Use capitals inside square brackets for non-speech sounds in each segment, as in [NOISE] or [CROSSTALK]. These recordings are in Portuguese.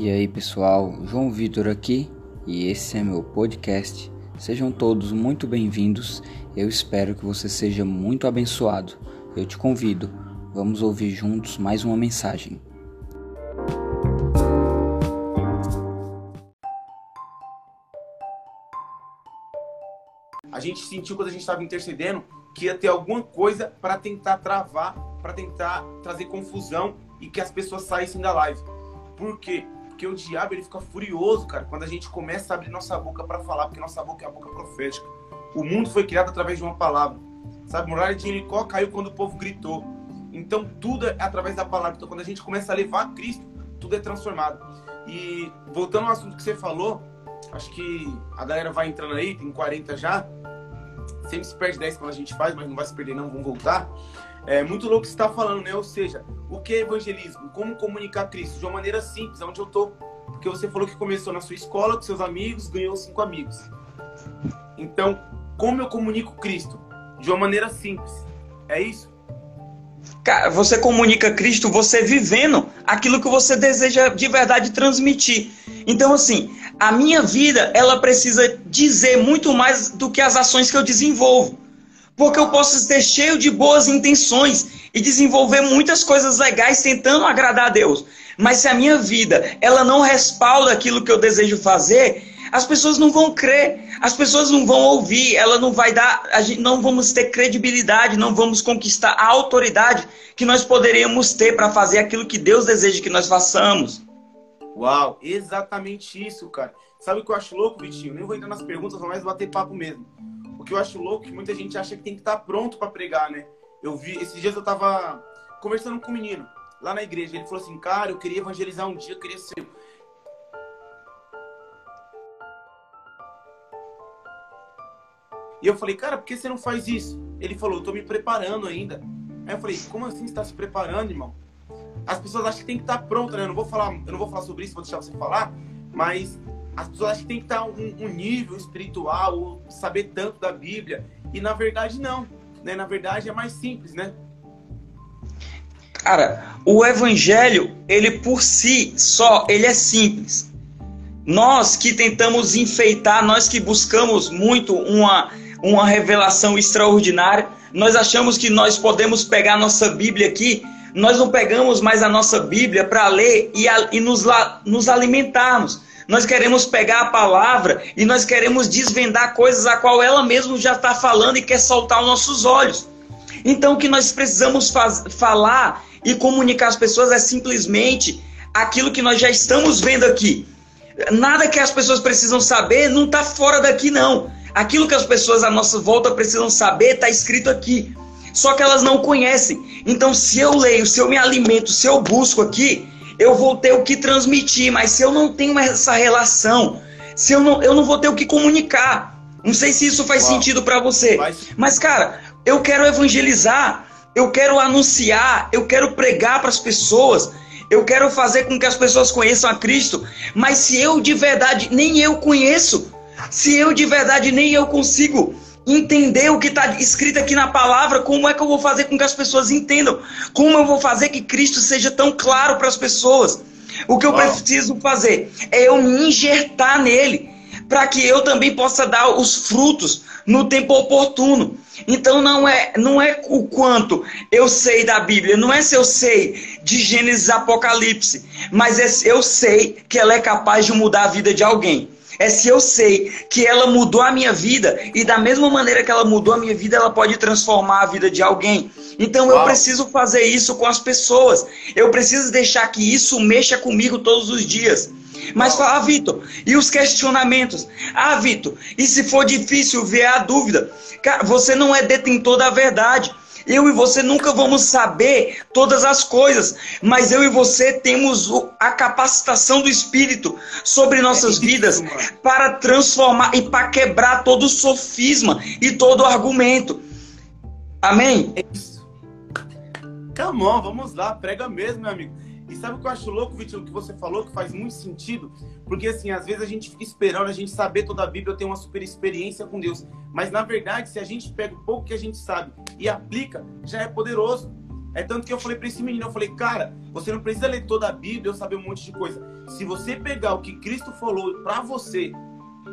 E aí pessoal, João Vitor aqui e esse é meu podcast. Sejam todos muito bem-vindos. Eu espero que você seja muito abençoado. Eu te convido, vamos ouvir juntos mais uma mensagem. A gente sentiu quando a gente estava intercedendo que ia ter alguma coisa para tentar travar, para tentar trazer confusão e que as pessoas saíssem da live. Por quê? Porque o diabo ele fica furioso, cara, quando a gente começa a abrir nossa boca para falar, porque nossa boca é a boca profética. O mundo foi criado através de uma palavra. Sabe, muralha de Jericó caiu quando o povo gritou. Então tudo é através da palavra. Então quando a gente começa a levar Cristo, tudo é transformado. E voltando ao assunto que você falou, acho que a galera vai entrando aí, tem 40 já. Sempre se perde 10 quando a gente faz, mas não vai se perder não, vamos voltar. É muito louco que você está falando, né? Ou seja, o que é evangelismo? Como comunicar Cristo? De uma maneira simples, onde eu tô. Porque você falou que começou na sua escola, com seus amigos, ganhou cinco amigos. Então, como eu comunico Cristo? De uma maneira simples. É isso? Cara, você comunica Cristo você vivendo aquilo que você deseja de verdade transmitir. Então, assim, a minha vida, ela precisa dizer muito mais do que as ações que eu desenvolvo. Porque eu posso ser cheio de boas intenções e desenvolver muitas coisas legais tentando agradar a Deus. Mas se a minha vida ela não respalda aquilo que eu desejo fazer, as pessoas não vão crer, as pessoas não vão ouvir, ela não vai dar, a gente não vamos ter credibilidade, não vamos conquistar a autoridade que nós poderíamos ter para fazer aquilo que Deus deseja que nós façamos. Uau, exatamente isso, cara. Sabe o que eu acho louco, Vitinho? Nem vou entrar nas perguntas, vou mais bater papo mesmo que eu acho louco é que muita gente acha que tem que estar pronto para pregar, né? Eu vi, esses dias eu tava conversando com um menino lá na igreja. Ele falou assim, cara, eu queria evangelizar um dia, eu queria ser. E eu falei, cara, por que você não faz isso? Ele falou, eu tô me preparando ainda. Aí eu falei, como assim você está se preparando, irmão? As pessoas acham que tem que estar pronto, né? Eu não vou falar, eu não vou falar sobre isso, vou deixar você falar, mas as pessoas acham que tem que estar um, um nível espiritual, ou saber tanto da Bíblia. E na verdade, não. Né? Na verdade, é mais simples, né? Cara, o evangelho, ele por si só, ele é simples. Nós que tentamos enfeitar, nós que buscamos muito uma, uma revelação extraordinária, nós achamos que nós podemos pegar a nossa Bíblia aqui, nós não pegamos mais a nossa Bíblia para ler e, a, e nos, nos alimentarmos. Nós queremos pegar a palavra e nós queremos desvendar coisas a qual ela mesma já está falando e quer soltar os nossos olhos. Então, o que nós precisamos faz, falar e comunicar às pessoas é simplesmente aquilo que nós já estamos vendo aqui. Nada que as pessoas precisam saber não está fora daqui, não. Aquilo que as pessoas à nossa volta precisam saber está escrito aqui. Só que elas não conhecem. Então, se eu leio, se eu me alimento, se eu busco aqui, eu vou ter o que transmitir, mas se eu não tenho essa relação, se eu não, eu não vou ter o que comunicar. Não sei se isso faz Uau. sentido para você. Mas, cara, eu quero evangelizar, eu quero anunciar, eu quero pregar para as pessoas, eu quero fazer com que as pessoas conheçam a Cristo. Mas se eu de verdade nem eu conheço, se eu de verdade nem eu consigo entender o que está escrito aqui na palavra, como é que eu vou fazer com que as pessoas entendam? Como eu vou fazer que Cristo seja tão claro para as pessoas? O que eu preciso fazer é eu me injertar nele, para que eu também possa dar os frutos no tempo oportuno. Então não é, não é o quanto eu sei da Bíblia, não é se eu sei de Gênesis Apocalipse, mas é eu sei que ela é capaz de mudar a vida de alguém é se eu sei que ela mudou a minha vida e da mesma maneira que ela mudou a minha vida, ela pode transformar a vida de alguém. Então eu preciso fazer isso com as pessoas. Eu preciso deixar que isso mexa comigo todos os dias. Mas fala, ah, Vitor, e os questionamentos? Ah, Vitor, e se for difícil ver a dúvida? Cara, você não é detentor da verdade. Eu e você nunca vamos saber todas as coisas, mas eu e você temos a capacitação do Espírito sobre nossas é vidas para transformar e para quebrar todo o sofisma e todo argumento. Amém? É isso. Come on, vamos lá, prega mesmo, meu amigo. E sabe o que eu acho louco, Vitinho, que você falou, que faz muito sentido? Porque, assim, às vezes a gente fica esperando a gente saber toda a Bíblia, ter uma super experiência com Deus. Mas, na verdade, se a gente pega o pouco que a gente sabe e aplica, já é poderoso. É tanto que eu falei pra esse menino, eu falei, cara, você não precisa ler toda a Bíblia ou saber um monte de coisa. Se você pegar o que Cristo falou pra você,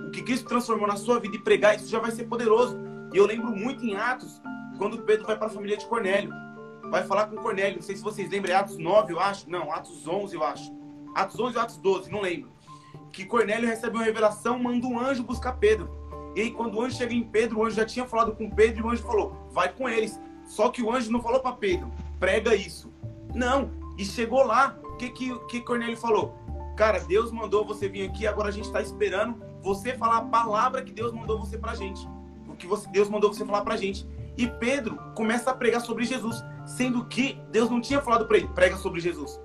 o que Cristo transformou na sua vida e pregar, isso já vai ser poderoso. E eu lembro muito em Atos, quando Pedro vai para a família de Cornélio. Vai falar com Cornélio. Não sei se vocês lembram, é Atos 9, eu acho. Não, Atos 11, eu acho. Atos 11 ou Atos 12, não lembro. Que Cornélio recebe uma revelação, manda um anjo buscar Pedro. E aí, quando o anjo chega em Pedro, o anjo já tinha falado com Pedro e o anjo falou: vai com eles. Só que o anjo não falou para Pedro: prega isso. Não. E chegou lá, o que, que, que Cornélio falou? Cara, Deus mandou você vir aqui, agora a gente está esperando você falar a palavra que Deus mandou você pra gente. O que você, Deus mandou você falar pra gente. E Pedro começa a pregar sobre Jesus, sendo que Deus não tinha falado para ele, prega sobre Jesus.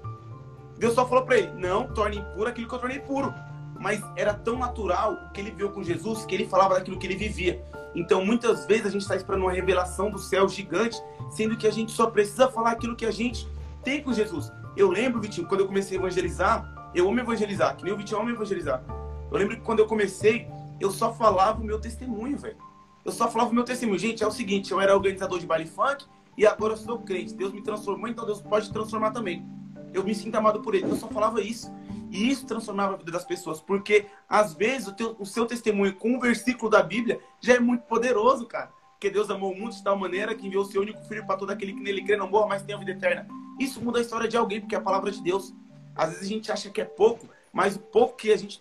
Deus só falou para ele, não, torne impuro aquilo que eu tornei puro. Mas era tão natural o que ele viu com Jesus que ele falava daquilo que ele vivia. Então, muitas vezes a gente está esperando uma revelação do céu gigante, sendo que a gente só precisa falar aquilo que a gente tem com Jesus. Eu lembro, Vitinho, quando eu comecei a evangelizar, eu amo evangelizar, que nem o Vitinho ama evangelizar. Eu lembro que quando eu comecei, eu só falava o meu testemunho, velho. Eu só falava o meu testemunho. Gente, é o seguinte, eu era organizador de baile funk e agora eu sou crente. Deus me transformou, então Deus pode transformar também. Eu me sinto amado por ele. Eu só falava isso. E isso transformava a vida das pessoas. Porque, às vezes, o, teu, o seu testemunho com um versículo da Bíblia já é muito poderoso, cara. Porque Deus amou o mundo de tal maneira que enviou o seu único filho para todo aquele que nele crê, não morra, mas tenha vida eterna. Isso muda a história de alguém, porque é a palavra de Deus. Às vezes a gente acha que é pouco, mas o pouco que a gente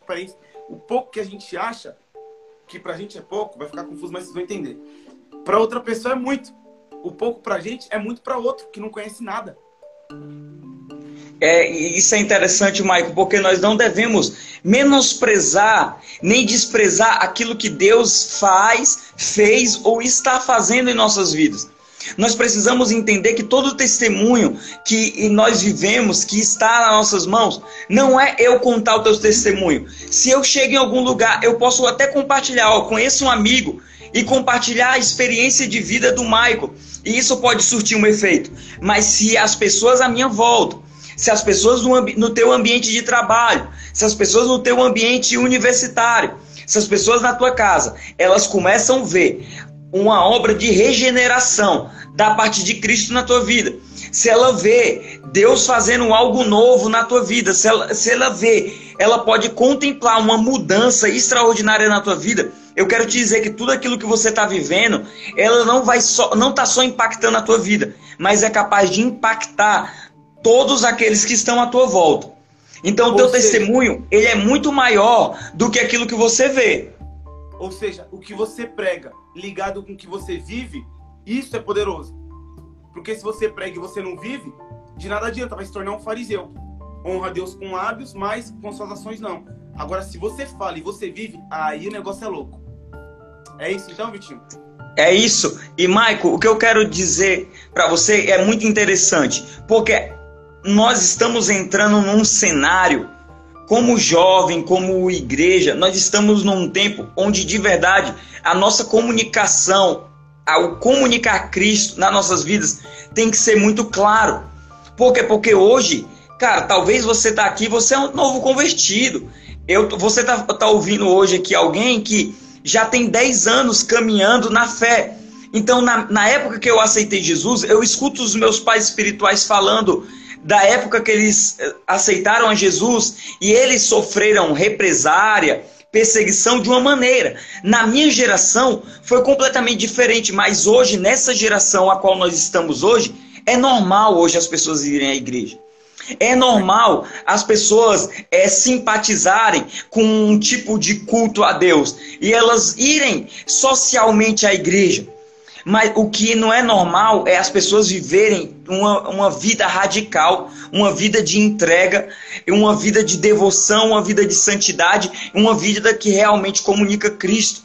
o pouco que a gente acha que pra gente é pouco, vai ficar confuso, mas vocês vão entender. Pra outra pessoa é muito. O pouco pra gente é muito pra outro que não conhece nada. É, isso é interessante, Maico, porque nós não devemos menosprezar nem desprezar aquilo que Deus faz, fez ou está fazendo em nossas vidas. Nós precisamos entender que todo testemunho que nós vivemos, que está nas nossas mãos, não é eu contar o teu testemunho. Se eu chego em algum lugar, eu posso até compartilhar, ó, conheço um amigo e compartilhar a experiência de vida do Michael. E isso pode surtir um efeito. Mas se as pessoas à minha volta, se as pessoas no, no teu ambiente de trabalho, se as pessoas no teu ambiente universitário, se as pessoas na tua casa, elas começam a ver uma obra de regeneração da parte de Cristo na tua vida, se ela vê Deus fazendo algo novo na tua vida, se ela, se ela vê, ela pode contemplar uma mudança extraordinária na tua vida. Eu quero te dizer que tudo aquilo que você está vivendo, ela não vai só, não está só impactando a tua vida, mas é capaz de impactar todos aqueles que estão à tua volta. Então, o teu seja, testemunho, ele é muito maior do que aquilo que você vê. Ou seja, o que você prega ligado com o que você vive, isso é poderoso. Porque se você prega e você não vive, de nada adianta, vai se tornar um fariseu. Honra Deus com lábios, mas com suas ações não. Agora, se você fala e você vive, aí o negócio é louco. É isso então, Vitinho? É isso. E, Maico, o que eu quero dizer para você é muito interessante, porque nós estamos entrando num cenário como jovem, como igreja, nós estamos num tempo onde de verdade a nossa comunicação, ao comunicar Cristo nas nossas vidas, tem que ser muito claro. Por quê? Porque hoje, cara, talvez você tá aqui, você é um novo convertido. Eu, você tá, tá ouvindo hoje aqui alguém que já tem 10 anos caminhando na fé. Então, na, na época que eu aceitei Jesus, eu escuto os meus pais espirituais falando da época que eles eh, aceitaram a Jesus e eles sofreram represária, perseguição de uma maneira. Na minha geração foi completamente diferente, mas hoje, nessa geração a qual nós estamos hoje, é normal hoje as pessoas irem à igreja. É normal as pessoas é, simpatizarem com um tipo de culto a Deus e elas irem socialmente à igreja. Mas o que não é normal é as pessoas viverem uma, uma vida radical, uma vida de entrega, uma vida de devoção, uma vida de santidade, uma vida que realmente comunica Cristo.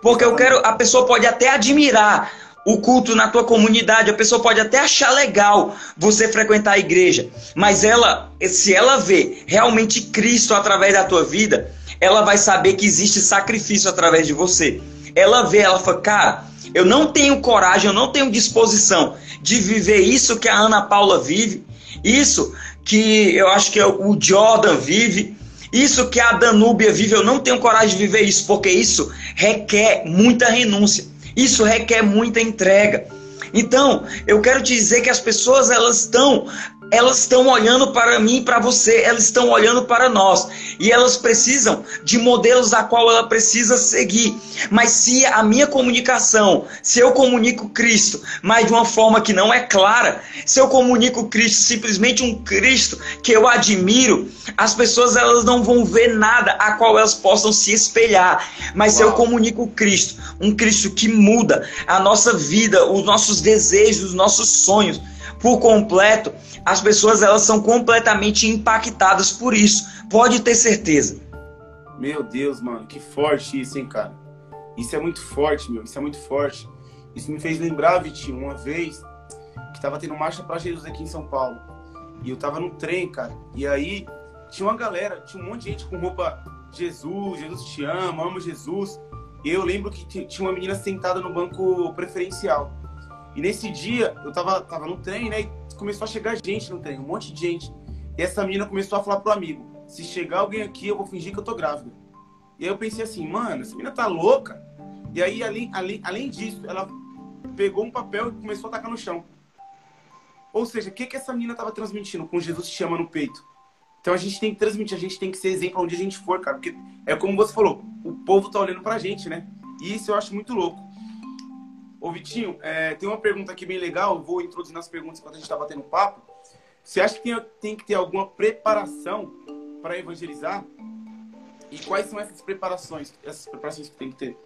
Porque eu quero, a pessoa pode até admirar o culto na tua comunidade, a pessoa pode até achar legal você frequentar a igreja, mas ela, se ela vê realmente Cristo através da tua vida, ela vai saber que existe sacrifício através de você. Ela vê, ela fala, cara, eu não tenho coragem, eu não tenho disposição de viver isso que a Ana Paula vive, isso que eu acho que é o Jordan vive, isso que a Danúbia vive, eu não tenho coragem de viver isso, porque isso requer muita renúncia, isso requer muita entrega. Então, eu quero te dizer que as pessoas elas estão elas estão olhando para mim e para você, elas estão olhando para nós e elas precisam de modelos a qual ela precisa seguir. Mas se a minha comunicação, se eu comunico Cristo, mas de uma forma que não é clara, se eu comunico Cristo simplesmente um Cristo que eu admiro, as pessoas elas não vão ver nada a qual elas possam se espelhar. Mas Uau. se eu comunico Cristo, um Cristo que muda a nossa vida, os nossos desejos, os nossos sonhos por completo, as pessoas elas são completamente impactadas por isso. Pode ter certeza. Meu Deus, mano, que forte isso, hein, cara? Isso é muito forte, meu. Isso é muito forte. Isso me fez lembrar, Vitinho, uma vez que tava tendo marcha para Jesus aqui em São Paulo. E eu tava no trem, cara. E aí tinha uma galera, tinha um monte de gente com roupa Jesus, Jesus te ama, amo Jesus. E eu lembro que tinha uma menina sentada no banco preferencial. E nesse dia, eu tava, tava no trem, né? E começou a chegar gente no trem, um monte de gente. E essa menina começou a falar pro amigo: se chegar alguém aqui, eu vou fingir que eu tô grávida. E aí eu pensei assim, mano, essa menina tá louca. E aí, além, além, além disso, ela pegou um papel e começou a tacar no chão. Ou seja, o que, que essa menina tava transmitindo com Jesus te chama no peito? Então a gente tem que transmitir, a gente tem que ser exemplo onde a gente for, cara. Porque é como você falou, o povo tá olhando pra gente, né? E isso eu acho muito louco. Ô Vitinho, é, tem uma pergunta aqui bem legal, vou introduzir nas perguntas enquanto a gente está batendo papo. Você acha que tem, tem que ter alguma preparação para evangelizar? E quais são essas preparações, essas preparações que tem que ter?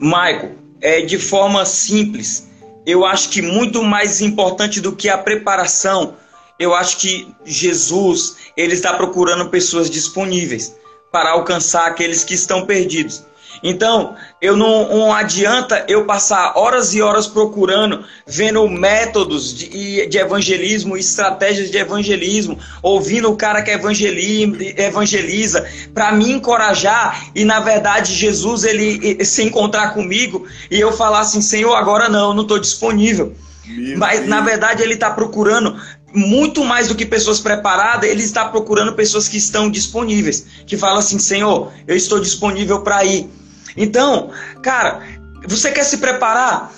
Michael, é, de forma simples, eu acho que muito mais importante do que a preparação, eu acho que Jesus ele está procurando pessoas disponíveis para alcançar aqueles que estão perdidos. Então, eu não, não, adianta eu passar horas e horas procurando, vendo métodos de, de evangelismo, estratégias de evangelismo, ouvindo o cara que evangeliza, para me encorajar e na verdade Jesus ele se encontrar comigo e eu falar assim, Senhor, agora não, não estou disponível. Meu Mas Deus. na verdade ele está procurando muito mais do que pessoas preparadas, ele está procurando pessoas que estão disponíveis, que falam assim, Senhor, eu estou disponível para ir. Então, cara, você quer se preparar?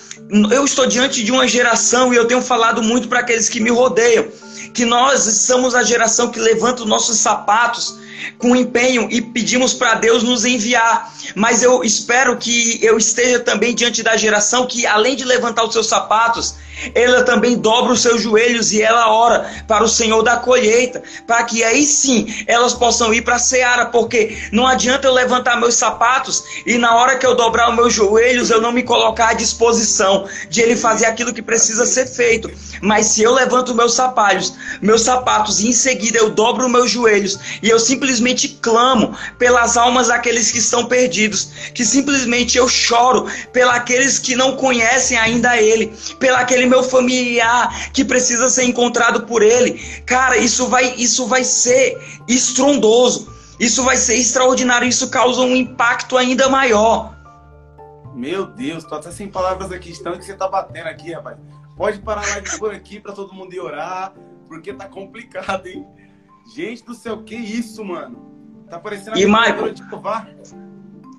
Eu estou diante de uma geração e eu tenho falado muito para aqueles que me rodeiam, que nós somos a geração que levanta os nossos sapatos com empenho e pedimos para Deus nos enviar. Mas eu espero que eu esteja também diante da geração que, além de levantar os seus sapatos, ela também dobra os seus joelhos e ela ora para o Senhor da colheita, para que aí sim elas possam ir para a seara, porque não adianta eu levantar meus sapatos e na hora que eu dobrar os meus joelhos eu não me colocar à disposição de ele fazer aquilo que precisa ser feito. Mas se eu levanto meus sapatos, meus sapatos e em seguida eu dobro meus joelhos e eu simplesmente clamo pelas almas daqueles que estão perdidos, que simplesmente eu choro pelos que não conhecem ainda ele, pelaquele meu familiar que precisa ser encontrado por ele. Cara, isso vai isso vai ser estrondoso. Isso vai ser extraordinário, isso causa um impacto ainda maior. Meu Deus, tô até sem palavras aqui, estão que você tá batendo aqui, rapaz. Pode parar live por aqui para todo mundo ir orar, porque tá complicado, hein? Gente do céu, que isso, mano? Tá parecendo e Michael,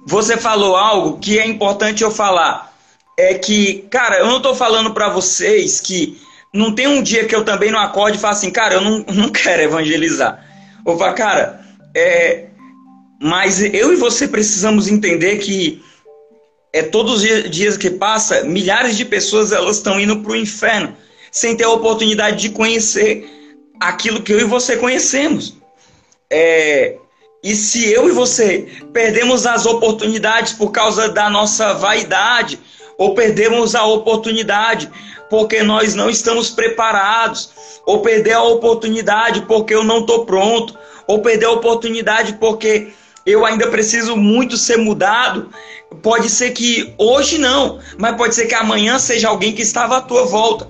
você falou algo que é importante eu falar. É que, cara, eu não tô falando para vocês que não tem um dia que eu também não acorde e falo assim, cara, eu não, [LAUGHS] não quero evangelizar. Ou cara, é, mas eu e você precisamos entender que é todos os dias que passa, milhares de pessoas elas estão indo para o inferno sem ter a oportunidade de conhecer aquilo que eu e você conhecemos. É, e se eu e você perdemos as oportunidades por causa da nossa vaidade, ou perdemos a oportunidade porque nós não estamos preparados, ou perder a oportunidade porque eu não estou pronto, ou perder a oportunidade porque eu ainda preciso muito ser mudado. Pode ser que hoje não, mas pode ser que amanhã seja alguém que estava à tua volta.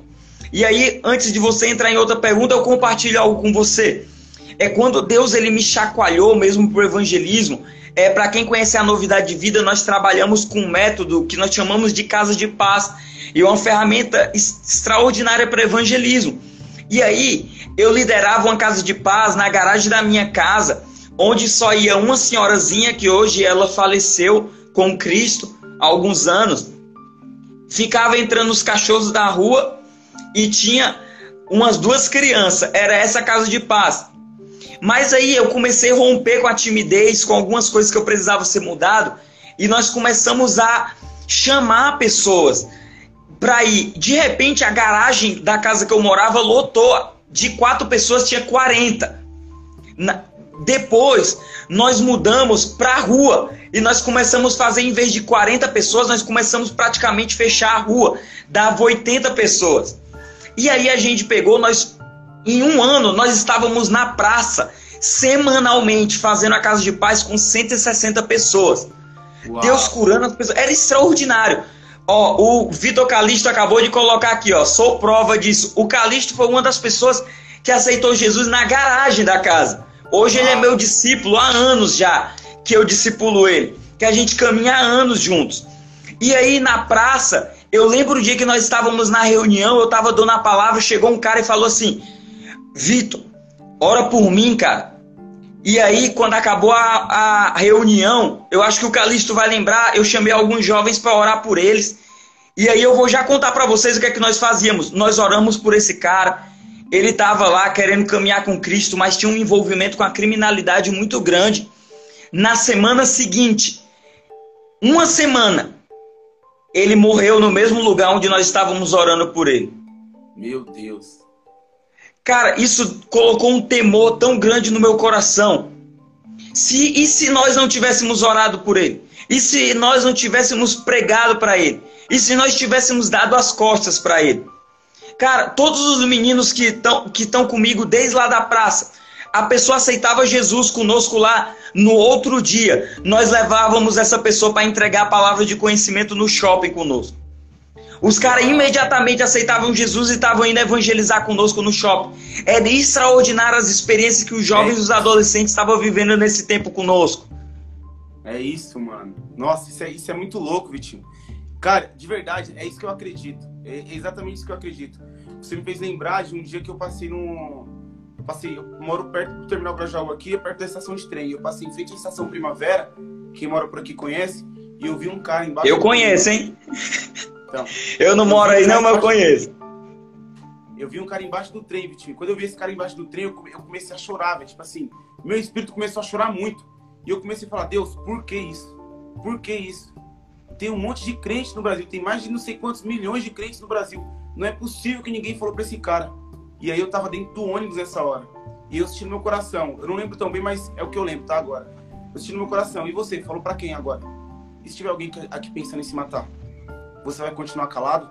E aí, antes de você entrar em outra pergunta, eu compartilho algo com você. É quando Deus ele me chacoalhou mesmo para o evangelismo. É para quem conhece a novidade de vida, nós trabalhamos com um método que nós chamamos de casa de paz e é uma ferramenta extraordinária para evangelismo. E aí, eu liderava uma casa de paz na garagem da minha casa onde só ia uma senhorazinha que hoje ela faleceu com Cristo há alguns anos. ficava entrando os cachorros da rua e tinha umas duas crianças. Era essa casa de paz. Mas aí eu comecei a romper com a timidez, com algumas coisas que eu precisava ser mudado, e nós começamos a chamar pessoas para ir. De repente, a garagem da casa que eu morava lotou. De quatro pessoas, tinha 40. Na... Depois, nós mudamos para a rua e nós começamos a fazer, em vez de 40 pessoas, nós começamos praticamente fechar a rua. Dava 80 pessoas. E aí a gente pegou, nós em um ano nós estávamos na praça semanalmente fazendo a casa de paz com 160 pessoas. Uau. Deus curando as pessoas. Era extraordinário. Ó, o Vitor Calixto acabou de colocar aqui, ó. Sou prova disso. O Calixto foi uma das pessoas que aceitou Jesus na garagem da casa. Hoje Uau. ele é meu discípulo há anos já que eu discipulo ele. Que a gente caminha há anos juntos. E aí na praça, eu lembro o dia que nós estávamos na reunião, eu estava dando a palavra, chegou um cara e falou assim: Vitor, ora por mim, cara. E aí, quando acabou a, a reunião, eu acho que o Calixto vai lembrar, eu chamei alguns jovens para orar por eles. E aí eu vou já contar para vocês o que é que nós fazíamos. Nós oramos por esse cara. Ele estava lá querendo caminhar com Cristo, mas tinha um envolvimento com a criminalidade muito grande. Na semana seguinte, uma semana, ele morreu no mesmo lugar onde nós estávamos orando por ele. Meu Deus. Cara, isso colocou um temor tão grande no meu coração. Se, e se nós não tivéssemos orado por ele? E se nós não tivéssemos pregado para ele? E se nós tivéssemos dado as costas para ele? Cara, todos os meninos que estão que comigo desde lá da praça, a pessoa aceitava Jesus conosco lá no outro dia. Nós levávamos essa pessoa para entregar a palavra de conhecimento no shopping conosco. Os caras imediatamente aceitavam Jesus e estavam indo evangelizar conosco no shopping. É extraordinário as experiências que os jovens e os adolescentes estavam vivendo nesse tempo conosco. É isso, mano. Nossa, isso é, isso é muito louco, Vitinho. Cara, de verdade, é isso que eu acredito. É exatamente isso que eu acredito. Você me fez lembrar de um dia que eu passei no. Eu passei, eu moro perto do terminal Grajaú aqui, perto da estação de trem. Eu passei em frente à estação Primavera, quem mora por aqui conhece, e eu vi um cara embaixo. Eu conheço, hein? Então, eu não moro aí não, mas eu conheço. Eu vi um cara embaixo do trem, Vitinho. Quando eu vi esse cara embaixo do trem, eu comecei a chorar, véio. Tipo assim, meu espírito começou a chorar muito. E eu comecei a falar, Deus, por que isso? Por que isso? Tem um monte de crente no Brasil, tem mais de não sei quantos milhões de crentes no Brasil. Não é possível que ninguém falou pra esse cara. E aí eu tava dentro do ônibus nessa hora. E eu senti no meu coração. Eu não lembro tão bem, mas é o que eu lembro, tá? Agora. Eu senti no meu coração. E você, falou para quem agora? E se tiver alguém aqui pensando em se matar? você vai continuar calado?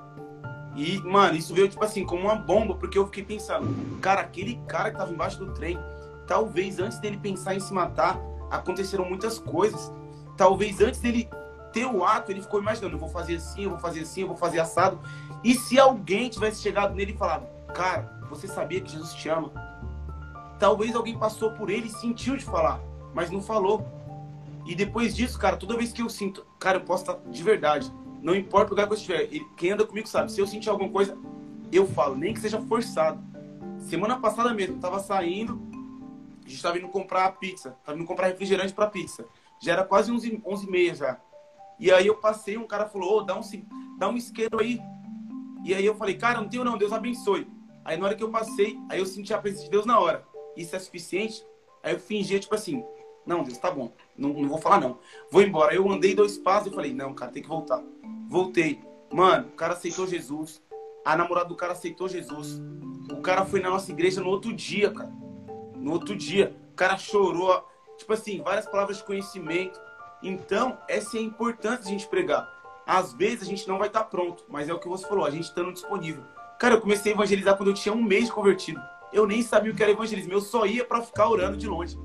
E, mano, isso veio, tipo assim, como uma bomba, porque eu fiquei pensando, cara, aquele cara que tava embaixo do trem, talvez antes dele pensar em se matar, aconteceram muitas coisas. Talvez antes dele ter o ato, ele ficou imaginando, eu vou fazer assim, eu vou fazer assim, eu vou fazer assado. E se alguém tivesse chegado nele e falado, cara, você sabia que Jesus te ama? Talvez alguém passou por ele e sentiu de falar, mas não falou. E depois disso, cara, toda vez que eu sinto, cara, eu posso estar de verdade não importa o lugar que eu estiver. quem anda comigo sabe. Se eu sentir alguma coisa, eu falo, nem que seja forçado. Semana passada mesmo, tava saindo, a gente tava indo comprar pizza, tava indo comprar refrigerante para pizza. Já era quase 11, 11 e meia já. E aí eu passei, um cara falou, ô, oh, dá um, dá um isqueiro aí. E aí eu falei, cara, não tenho não, Deus abençoe. Aí na hora que eu passei, aí eu senti a presença de Deus na hora. Isso é suficiente? Aí eu fingia, tipo assim, não, Deus, tá bom. Não, não vou falar não. Vou embora. Eu andei dois passos e falei, não, cara, tem que voltar. Voltei. Mano, o cara aceitou Jesus. A namorada do cara aceitou Jesus. O cara foi na nossa igreja no outro dia, cara. No outro dia. O cara chorou. Tipo assim, várias palavras de conhecimento. Então, essa é a importância de a gente pregar. Às vezes a gente não vai estar pronto, mas é o que você falou, a gente estando disponível. Cara, eu comecei a evangelizar quando eu tinha um mês de convertido. Eu nem sabia o que era evangelismo, eu só ia para ficar orando de longe.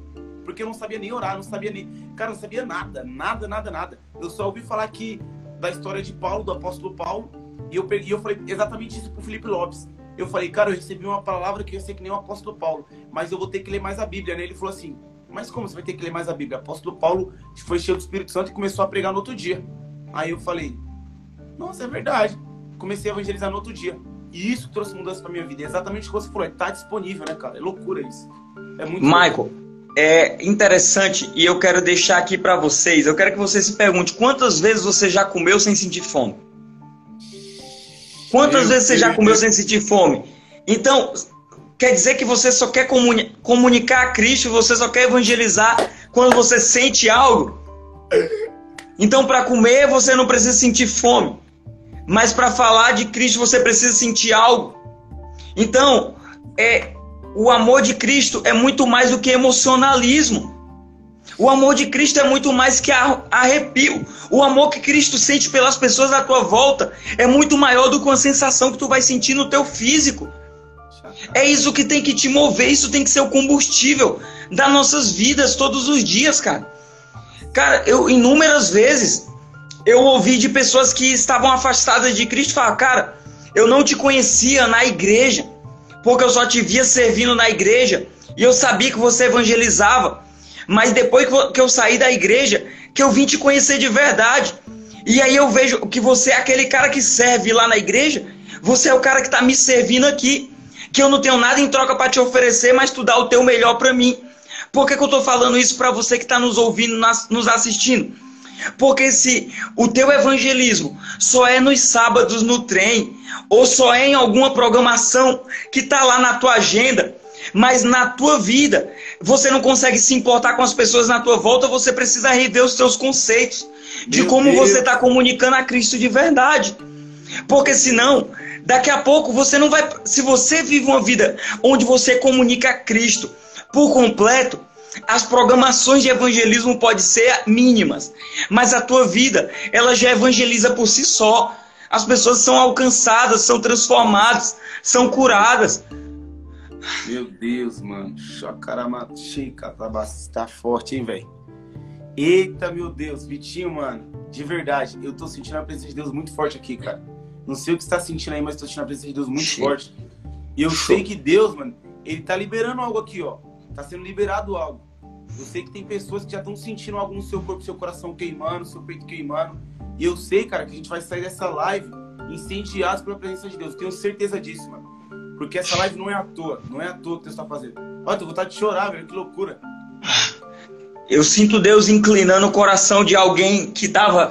Porque eu não sabia nem orar, não sabia nem. Cara, não sabia nada, nada, nada, nada. Eu só ouvi falar que da história de Paulo, do apóstolo Paulo, e eu peguei, eu falei exatamente isso pro Felipe Lopes. Eu falei, cara, eu recebi uma palavra que eu sei que nem o apóstolo Paulo, mas eu vou ter que ler mais a Bíblia, né? Ele falou assim: "Mas como você vai ter que ler mais a Bíblia?" O apóstolo Paulo foi cheio do Espírito Santo e começou a pregar no outro dia. Aí eu falei: "Nossa, é verdade." Comecei a evangelizar no outro dia. E isso trouxe mudança para minha vida. É exatamente o que você falou, é tá disponível, né, cara? É loucura isso. É muito Michael, louco é interessante e eu quero deixar aqui para vocês. Eu quero que você se pergunte quantas vezes você já comeu sem sentir fome. Quantas Meu vezes você já comeu sem sentir fome? Então, quer dizer que você só quer comuni comunicar a Cristo, você só quer evangelizar quando você sente algo? Então, para comer, você não precisa sentir fome. Mas para falar de Cristo, você precisa sentir algo. Então, é, o amor de Cristo é muito mais do que emocionalismo. O amor de Cristo é muito mais que arrepio. O amor que Cristo sente pelas pessoas à tua volta é muito maior do que uma sensação que tu vai sentir no teu físico. É isso que tem que te mover, isso tem que ser o combustível das nossas vidas todos os dias, cara. Cara, eu inúmeras vezes eu ouvi de pessoas que estavam afastadas de Cristo falar, cara, eu não te conhecia na igreja, porque eu só te via servindo na igreja e eu sabia que você evangelizava. Mas depois que eu saí da igreja, que eu vim te conhecer de verdade. E aí eu vejo que você é aquele cara que serve lá na igreja, você é o cara que está me servindo aqui, que eu não tenho nada em troca para te oferecer, mas tu dá o teu melhor para mim. Por que, que eu estou falando isso para você que está nos ouvindo, nos assistindo? Porque se o teu evangelismo só é nos sábados no trem, ou só é em alguma programação que está lá na tua agenda, mas na tua vida você não consegue se importar com as pessoas na tua volta, você precisa rever os teus conceitos de Meu como Deus. você está comunicando a Cristo de verdade. Porque senão, daqui a pouco você não vai. Se você vive uma vida onde você comunica a Cristo por completo, as programações de evangelismo podem ser mínimas, mas a tua vida, ela já evangeliza por si só. As pessoas são alcançadas, são transformadas, são curadas. Meu Deus, mano. Chacaramatchica, tá forte, hein, velho? Eita, meu Deus. Vitinho, mano. De verdade, eu tô sentindo a presença de Deus muito forte aqui, cara. Não sei o que você tá sentindo aí, mas tô sentindo a presença de Deus muito forte. E eu sei que Deus, mano, ele tá liberando algo aqui, ó. Tá sendo liberado algo. Eu sei que tem pessoas que já estão sentindo algo no seu corpo, seu coração queimando, seu peito queimando. E eu sei, cara, que a gente vai sair dessa live incendiados pela presença de Deus. tenho certeza disso, mano. Porque essa live não é à toa. Não é à toa que Deus está fazendo. Olha, tô vontade de chorar, velho. Que loucura. Eu sinto Deus inclinando o coração de alguém que tava.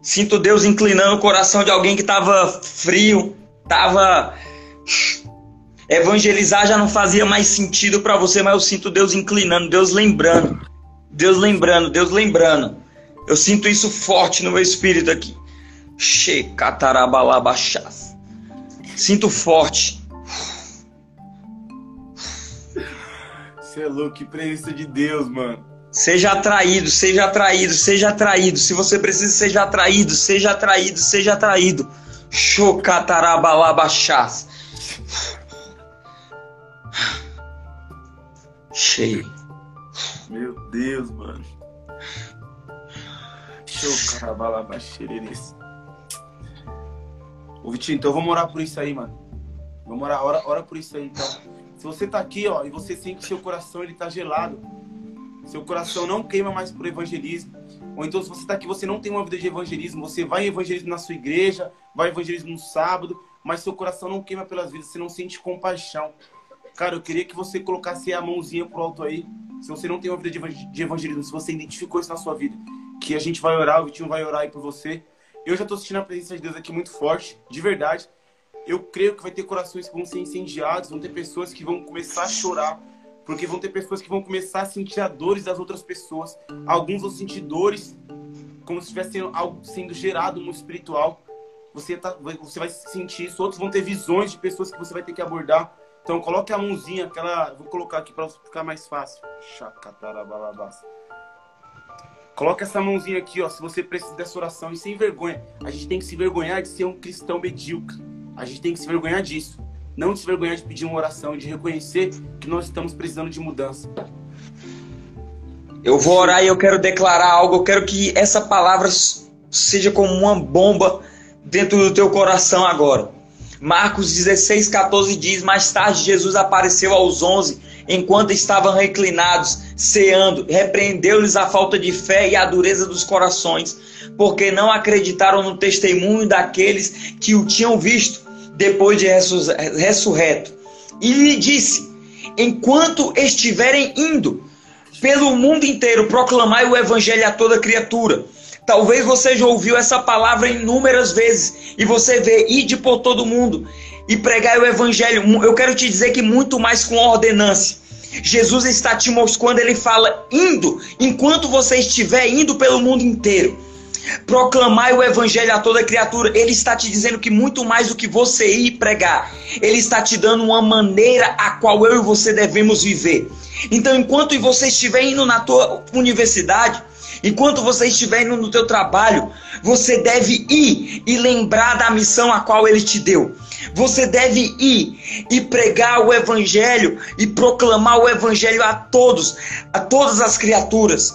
Sinto Deus inclinando o coração de alguém que tava frio, tava Evangelizar já não fazia mais sentido para você, mas eu sinto Deus inclinando, Deus lembrando. Deus lembrando, Deus lembrando. Eu sinto isso forte no meu espírito aqui. Shekatarabalabachas. Sinto forte. Você é louco, que presença de Deus, mano. Seja atraído, seja atraído, seja atraído. Se você precisa, seja atraído, seja atraído, seja atraído. Chocatarabalabachas. Cheio. Meu Deus, mano. Show, carabalaba, Ô, Vitinho, então vamos orar por isso aí, mano. Vamos orar, ora, ora por isso aí, então. Se você tá aqui, ó, e você sente que seu coração ele tá gelado, seu coração não queima mais por evangelismo, ou então se você tá aqui, você não tem uma vida de evangelismo, você vai em evangelismo na sua igreja, vai em evangelismo no sábado, mas seu coração não queima pelas vidas, você não sente compaixão. Cara, eu queria que você colocasse a mãozinha pro alto aí. Se você não tem uma vida de evangelismo, se você identificou isso na sua vida, que a gente vai orar, o Vitinho vai orar aí por você. Eu já tô sentindo a presença de Deus aqui muito forte, de verdade. Eu creio que vai ter corações que vão ser incendiados, vão ter pessoas que vão começar a chorar, porque vão ter pessoas que vão começar a sentir a dores das outras pessoas. Alguns vão sentir dores como se estivesse algo sendo gerado no espiritual. Você, tá, você vai sentir isso. Outros vão ter visões de pessoas que você vai ter que abordar. Então coloque a mãozinha, aquela. Vou colocar aqui para ficar mais fácil. Chacatarabalabás. Coloque essa mãozinha aqui, ó. Se você precisa dessa oração e sem vergonha. A gente tem que se vergonhar de ser um cristão medíocre. A gente tem que se vergonhar disso. Não se vergonhar de pedir uma oração, de reconhecer que nós estamos precisando de mudança. Eu vou orar e eu quero declarar algo. Eu quero que essa palavra seja como uma bomba dentro do teu coração agora. Marcos 16, 14 diz: Mais tarde Jesus apareceu aos onze, enquanto estavam reclinados, ceando, repreendeu-lhes a falta de fé e a dureza dos corações, porque não acreditaram no testemunho daqueles que o tinham visto depois de ressurreto. E lhe disse: Enquanto estiverem indo pelo mundo inteiro, proclamai o evangelho a toda criatura. Talvez você já ouviu essa palavra inúmeras vezes e você vê ide por todo mundo e pregar o evangelho. Eu quero te dizer que muito mais com ordenância. Jesus está te mostrando ele fala indo, enquanto você estiver indo pelo mundo inteiro. Proclamar o evangelho a toda criatura, ele está te dizendo que muito mais do que você ir pregar, ele está te dando uma maneira a qual eu e você devemos viver. Então, enquanto você estiver indo na tua universidade, enquanto você estiver indo no teu trabalho, você deve ir e lembrar da missão a qual ele te deu. Você deve ir e pregar o evangelho e proclamar o evangelho a todos, a todas as criaturas.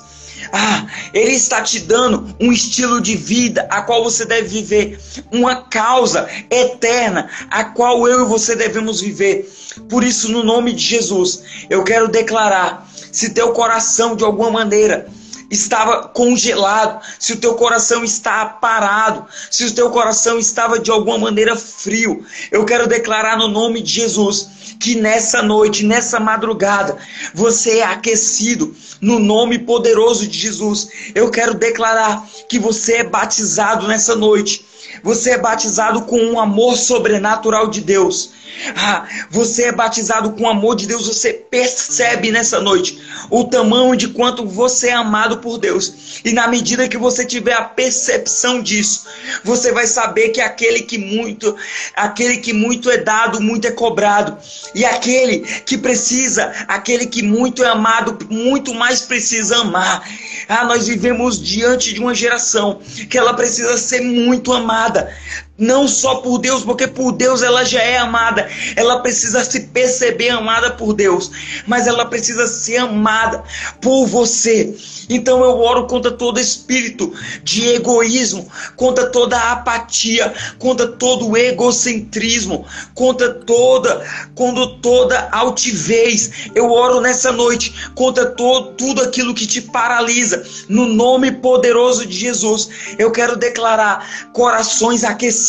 Ah, ele está te dando um estilo de vida a qual você deve viver, uma causa eterna a qual eu e você devemos viver. Por isso, no nome de Jesus, eu quero declarar: se teu coração de alguma maneira estava congelado, se o teu coração está parado, se o teu coração estava de alguma maneira frio, eu quero declarar no nome de Jesus que nessa noite, nessa madrugada, você é aquecido no nome poderoso de Jesus. Eu quero declarar que você é batizado nessa noite. Você é batizado com um amor sobrenatural de Deus. Ah, você é batizado com o amor de Deus, você percebe nessa noite o tamanho de quanto você é amado por Deus. E na medida que você tiver a percepção disso, você vai saber que aquele que muito, aquele que muito é dado, muito é cobrado. E aquele que precisa, aquele que muito é amado, muito mais precisa amar. Ah, nós vivemos diante de uma geração que ela precisa ser muito amada nada não só por Deus, porque por Deus ela já é amada. Ela precisa se perceber amada por Deus, mas ela precisa ser amada por você. Então eu oro contra todo espírito de egoísmo, contra toda apatia, contra todo egocentrismo, contra toda, contra toda altivez. Eu oro nessa noite contra todo, tudo aquilo que te paralisa. No nome poderoso de Jesus, eu quero declarar corações aquecidos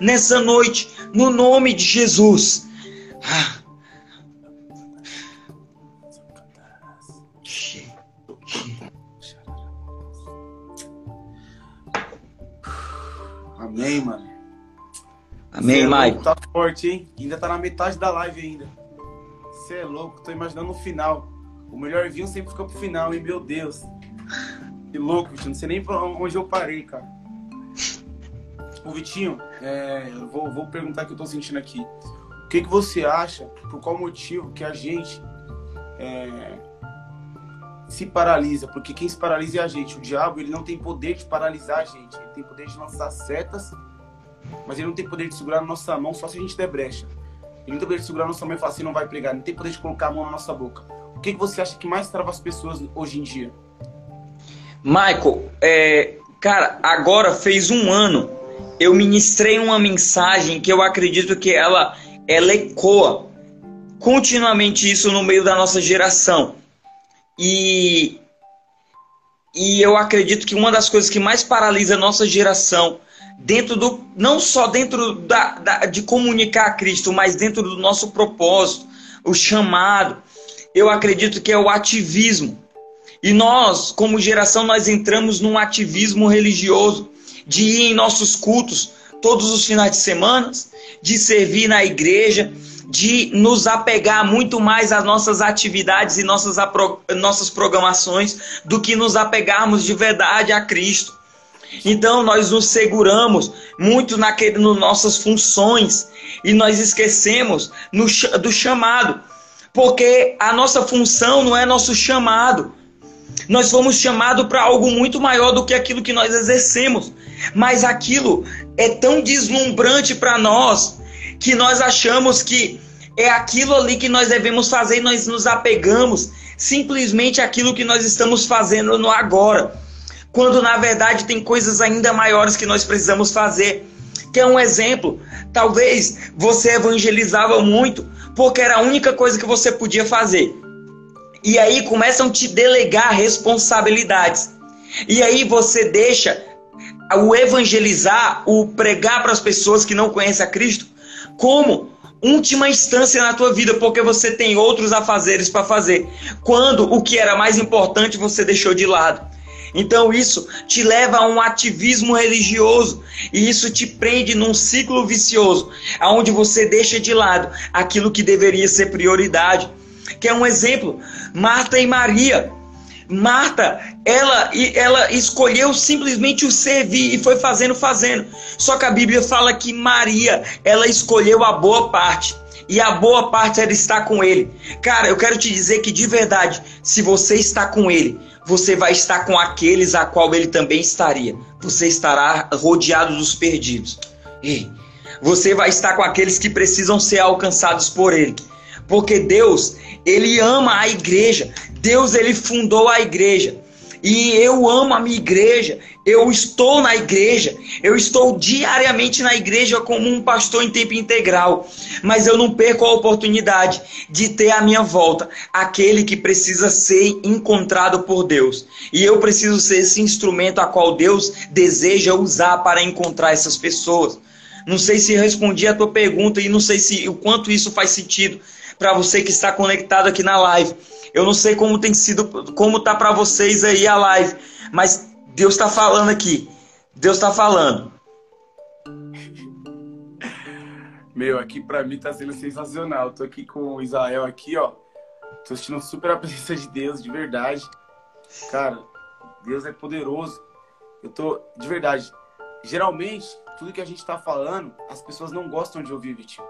nessa noite, no nome de Jesus. Ah. Amém, mano. Amém, é Mike. Tá forte, hein? Ainda tá na metade da live ainda. Você é louco, tô imaginando no final. O melhor vinho sempre fica pro final, hein? Meu Deus. Que louco, Vitinho. Não sei nem onde eu parei, cara. O Vitinho, é, vou, vou perguntar o que eu tô sentindo aqui. O que, que você acha, por qual motivo que a gente é, se paralisa, porque quem se paralisa é a gente. O diabo ele não tem poder de paralisar a gente, ele tem poder de lançar setas, mas ele não tem poder de segurar na nossa mão só se a gente der brecha. Ele não tem poder de segurar na nossa mão e falar assim, não vai pregar, ele não tem poder de colocar a mão na nossa boca. O que, que você acha que mais trava as pessoas hoje em dia? Michael, é, cara, agora fez um ano, eu ministrei uma mensagem que eu acredito que ela, ela ecoa continuamente isso no meio da nossa geração e, e eu acredito que uma das coisas que mais paralisa a nossa geração, dentro do não só dentro da, da, de comunicar a Cristo, mas dentro do nosso propósito, o chamado, eu acredito que é o ativismo. E nós, como geração, nós entramos num ativismo religioso de ir em nossos cultos todos os finais de semana, de servir na igreja, de nos apegar muito mais às nossas atividades e nossas, nossas programações do que nos apegarmos de verdade a Cristo. Então nós nos seguramos muito naquele, nas nossas funções e nós esquecemos no, do chamado, porque a nossa função não é nosso chamado. Nós fomos chamados para algo muito maior do que aquilo que nós exercemos, mas aquilo é tão deslumbrante para nós que nós achamos que é aquilo ali que nós devemos fazer e nós nos apegamos simplesmente aquilo que nós estamos fazendo no agora. Quando na verdade tem coisas ainda maiores que nós precisamos fazer. Que é um exemplo. Talvez você evangelizava muito porque era a única coisa que você podia fazer. E aí começam a te delegar responsabilidades. E aí você deixa o evangelizar, o pregar para as pessoas que não conhecem a Cristo, como última instância na tua vida, porque você tem outros afazeres para fazer. Quando o que era mais importante você deixou de lado. Então isso te leva a um ativismo religioso e isso te prende num ciclo vicioso, aonde você deixa de lado aquilo que deveria ser prioridade. Que é um exemplo, Marta e Maria. Marta, ela, ela escolheu simplesmente o servir e foi fazendo, fazendo. Só que a Bíblia fala que Maria, ela escolheu a boa parte. E a boa parte era estar com ele. Cara, eu quero te dizer que de verdade, se você está com ele, você vai estar com aqueles a qual ele também estaria. Você estará rodeado dos perdidos. E você vai estar com aqueles que precisam ser alcançados por ele. Porque Deus, ele ama a igreja. Deus ele fundou a igreja. E eu amo a minha igreja. Eu estou na igreja. Eu estou diariamente na igreja como um pastor em tempo integral. Mas eu não perco a oportunidade de ter à minha volta aquele que precisa ser encontrado por Deus. E eu preciso ser esse instrumento a qual Deus deseja usar para encontrar essas pessoas. Não sei se respondi a tua pergunta e não sei se o quanto isso faz sentido para você que está conectado aqui na live. Eu não sei como tem sido, como tá para vocês aí a live, mas Deus está falando aqui. Deus está falando. Meu, aqui para mim tá sendo sensacional. tô aqui com o Israel aqui, ó. Tô sentindo super a presença de Deus, de verdade. Cara, Deus é poderoso. Eu tô, de verdade. Geralmente, tudo que a gente tá falando, as pessoas não gostam de ouvir, Vitinho.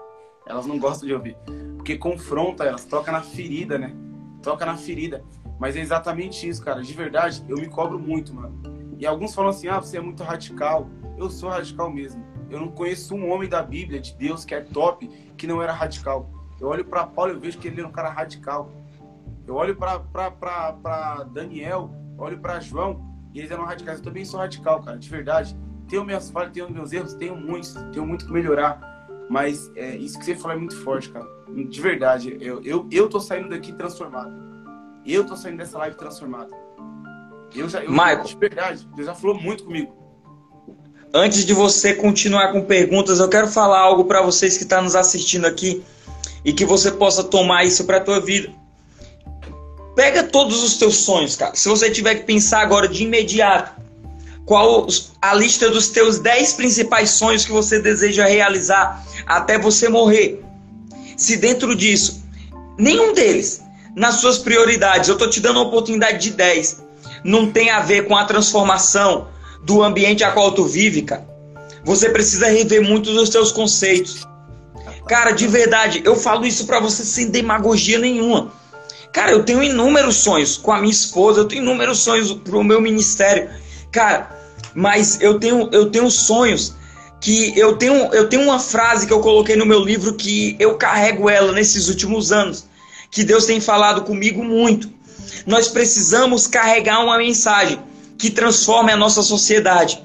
Elas não gostam de ouvir. Porque confronta elas, toca na ferida, né? Toca na ferida. Mas é exatamente isso, cara. De verdade, eu me cobro muito, mano. E alguns falam assim: ah, você é muito radical. Eu sou radical mesmo. Eu não conheço um homem da Bíblia, de Deus, que é top, que não era radical. Eu olho para Paulo e vejo que ele era um cara radical. Eu olho para Daniel, olho para João, e eles eram radicais. Eu também sou radical, cara, de verdade. Tenho minhas falhas, tenho meus erros, tenho muitos, tenho muito que melhorar. Mas é, isso que você falou é muito forte, cara. De verdade, eu, eu, eu tô saindo daqui transformado. Eu tô saindo dessa live transformado. Eu já, eu, Michael, de verdade, Deus já falou muito comigo. Antes de você continuar com perguntas, eu quero falar algo para vocês que estão tá nos assistindo aqui e que você possa tomar isso para tua vida. Pega todos os teus sonhos, cara. Se você tiver que pensar agora de imediato, qual a lista dos teus 10 principais sonhos que você deseja realizar até você morrer? Se dentro disso, nenhum deles, nas suas prioridades, eu estou te dando uma oportunidade de 10, não tem a ver com a transformação do ambiente a qual tu vive, cara. Você precisa rever muito dos teus conceitos. Cara, de verdade, eu falo isso para você sem demagogia nenhuma. Cara, eu tenho inúmeros sonhos com a minha esposa, eu tenho inúmeros sonhos pro meu ministério. Cara, mas eu tenho, eu tenho sonhos que eu tenho, eu tenho uma frase que eu coloquei no meu livro que eu carrego ela nesses últimos anos, que Deus tem falado comigo muito. Nós precisamos carregar uma mensagem que transforme a nossa sociedade.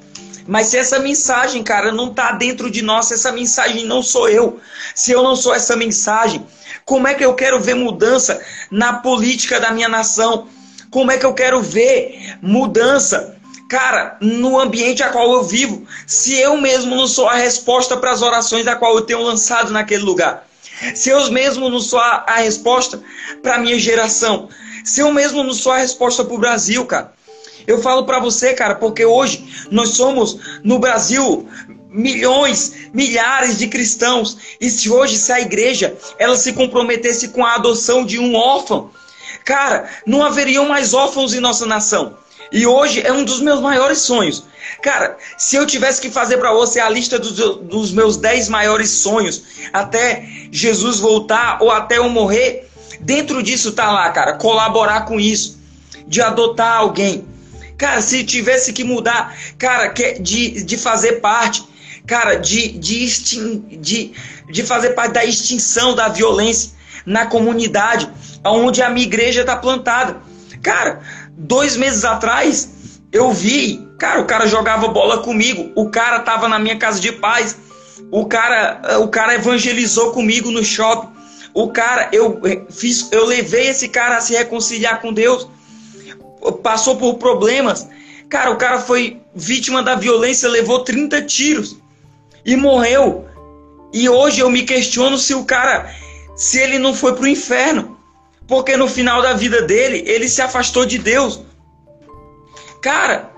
Mas se essa mensagem, cara, não está dentro de nós, se essa mensagem não sou eu, se eu não sou essa mensagem, como é que eu quero ver mudança na política da minha nação? Como é que eu quero ver mudança Cara, no ambiente a qual eu vivo, se eu mesmo não sou a resposta para as orações da qual eu tenho lançado naquele lugar, se eu mesmo não sou a, a resposta para a minha geração, se eu mesmo não sou a resposta para o Brasil, cara. Eu falo para você, cara, porque hoje nós somos no Brasil milhões, milhares de cristãos. E se hoje se a igreja ela se comprometesse com a adoção de um órfão, cara, não haveriam mais órfãos em nossa nação. E hoje é um dos meus maiores sonhos. Cara, se eu tivesse que fazer para você a lista dos, dos meus 10 maiores sonhos até Jesus voltar ou até eu morrer, dentro disso tá lá, cara, colaborar com isso, de adotar alguém. Cara, se tivesse que mudar, cara, de, de fazer parte, cara, de, de, extin, de, de fazer parte da extinção da violência na comunidade, onde a minha igreja está plantada. Cara, Dois meses atrás, eu vi, cara, o cara jogava bola comigo, o cara tava na minha casa de paz, o cara, o cara evangelizou comigo no shopping, o cara, eu fiz, eu levei esse cara a se reconciliar com Deus, passou por problemas, cara, o cara foi vítima da violência, levou 30 tiros e morreu. E hoje eu me questiono se o cara, se ele não foi pro inferno. Porque no final da vida dele, ele se afastou de Deus. Cara,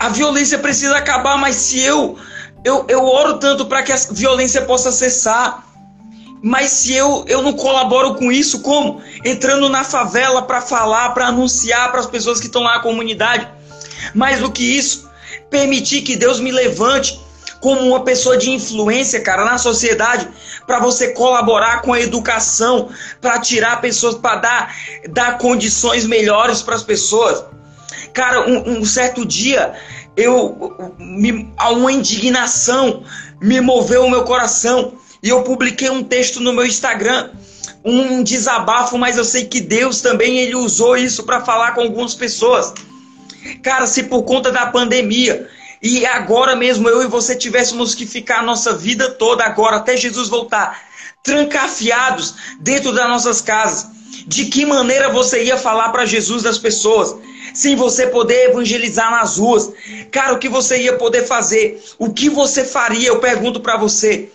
a violência precisa acabar, mas se eu eu, eu oro tanto para que a violência possa cessar, mas se eu, eu não colaboro com isso, como? Entrando na favela para falar, para anunciar para as pessoas que estão lá na comunidade. Mais do que isso, permitir que Deus me levante como uma pessoa de influência, cara, na sociedade, para você colaborar com a educação, para tirar pessoas, para dar, dar condições melhores para as pessoas. Cara, um, um, certo dia, eu me, uma indignação me moveu o meu coração e eu publiquei um texto no meu Instagram, um desabafo, mas eu sei que Deus também ele usou isso para falar com algumas pessoas. Cara, se por conta da pandemia e agora mesmo eu e você tivéssemos que ficar a nossa vida toda agora até Jesus voltar, trancafiados dentro das nossas casas, de que maneira você ia falar para Jesus das pessoas? Sem você poder evangelizar nas ruas. Cara, o que você ia poder fazer? O que você faria? Eu pergunto para você.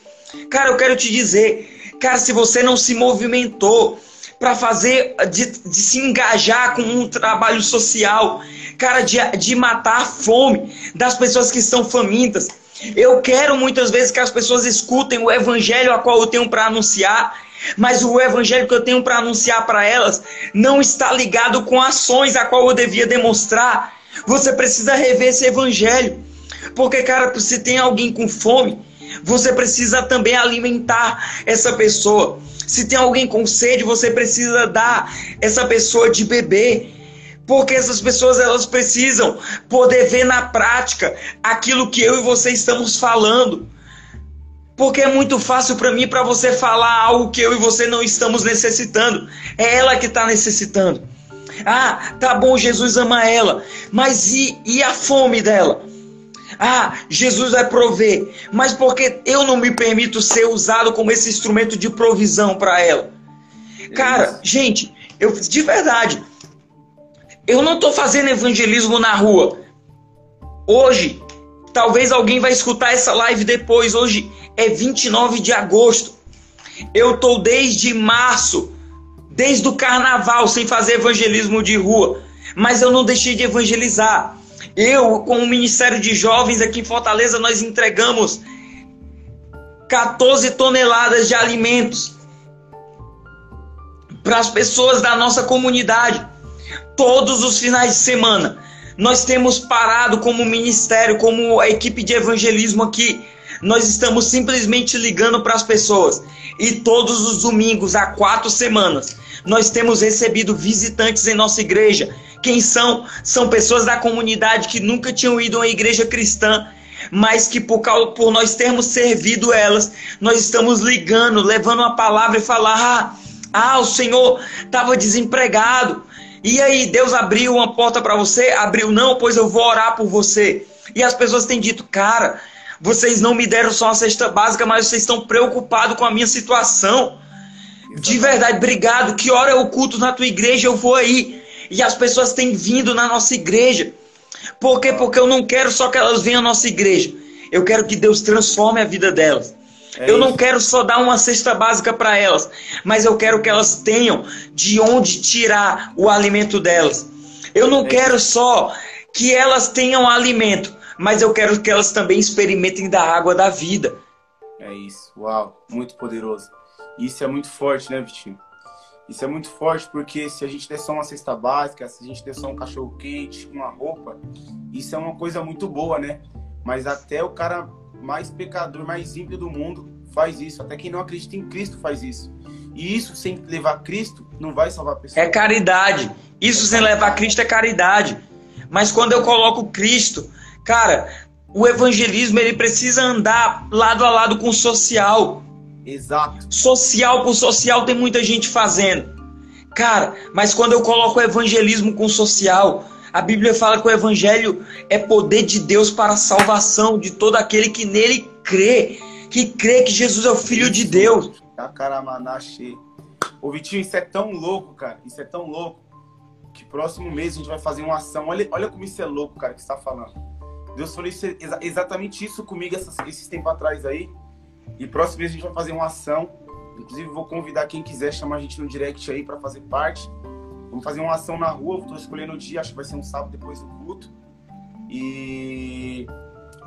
Cara, eu quero te dizer, cara, se você não se movimentou para fazer, de, de, se engajar com um trabalho social, cara, de, de matar a fome das pessoas que estão famintas. Eu quero muitas vezes que as pessoas escutem o evangelho a qual eu tenho para anunciar, mas o evangelho que eu tenho para anunciar para elas não está ligado com ações a qual eu devia demonstrar. Você precisa rever esse evangelho. Porque, cara, se tem alguém com fome, você precisa também alimentar essa pessoa. Se tem alguém com sede, você precisa dar essa pessoa de beber. Porque essas pessoas elas precisam poder ver na prática aquilo que eu e você estamos falando. Porque é muito fácil para mim para você falar algo que eu e você não estamos necessitando. É ela que está necessitando. Ah, tá bom, Jesus ama ela, mas e, e a fome dela? Ah, Jesus vai prover, mas porque eu não me permito ser usado como esse instrumento de provisão para ela? Cara, gente, eu de verdade, eu não estou fazendo evangelismo na rua. Hoje, talvez alguém vai escutar essa live depois. Hoje é 29 de agosto. Eu estou desde março, desde o carnaval, sem fazer evangelismo de rua. Mas eu não deixei de evangelizar. Eu, com o Ministério de Jovens aqui em Fortaleza, nós entregamos 14 toneladas de alimentos para as pessoas da nossa comunidade. Todos os finais de semana. Nós temos parado como ministério, como a equipe de evangelismo aqui. Nós estamos simplesmente ligando para as pessoas. E todos os domingos, há quatro semanas, nós temos recebido visitantes em nossa igreja quem são? São pessoas da comunidade que nunca tinham ido a uma igreja cristã, mas que por, causa, por nós termos servido elas, nós estamos ligando, levando uma palavra e falar: ah, ah o Senhor estava desempregado. E aí, Deus abriu uma porta para você? Abriu não, pois eu vou orar por você. E as pessoas têm dito, cara, vocês não me deram só uma cesta básica, mas vocês estão preocupados com a minha situação. De verdade, obrigado. Que hora é o culto na tua igreja? Eu vou aí. E as pessoas têm vindo na nossa igreja. Por quê? Porque eu não quero só que elas venham à nossa igreja. Eu quero que Deus transforme a vida delas. É eu isso. não quero só dar uma cesta básica para elas, mas eu quero que elas tenham de onde tirar o alimento delas. Eu não é quero só que elas tenham alimento, mas eu quero que elas também experimentem da água da vida. É isso. Uau, muito poderoso. Isso é muito forte, né, Vitinho? Isso é muito forte porque se a gente der só uma cesta básica, se a gente der só um cachorro quente, uma roupa, isso é uma coisa muito boa, né? Mas até o cara mais pecador, mais ímpio do mundo faz isso. Até quem não acredita em Cristo faz isso. E isso sem levar Cristo não vai salvar a pessoa. É caridade. Isso sem levar Cristo é caridade. Mas quando eu coloco Cristo, cara, o evangelismo ele precisa andar lado a lado com o social. Exato. Social por social tem muita gente fazendo. Cara, mas quando eu coloco o evangelismo com social, a Bíblia fala que o evangelho é poder de Deus para a salvação de todo aquele que nele crê, que crê que Jesus é o filho de Deus. Cacaramanache. Ô Vitinho, isso é tão louco, cara. Isso é tão louco. Que próximo mês a gente vai fazer uma ação. Olha, olha como isso é louco, cara, que está falando. Deus falou isso, exatamente isso comigo esses tempos atrás aí. E próximo mês a gente vai fazer uma ação. Inclusive, vou convidar quem quiser chamar a gente no direct aí para fazer parte. Vamos fazer uma ação na rua, estou escolhendo o dia, acho que vai ser um sábado depois do culto. E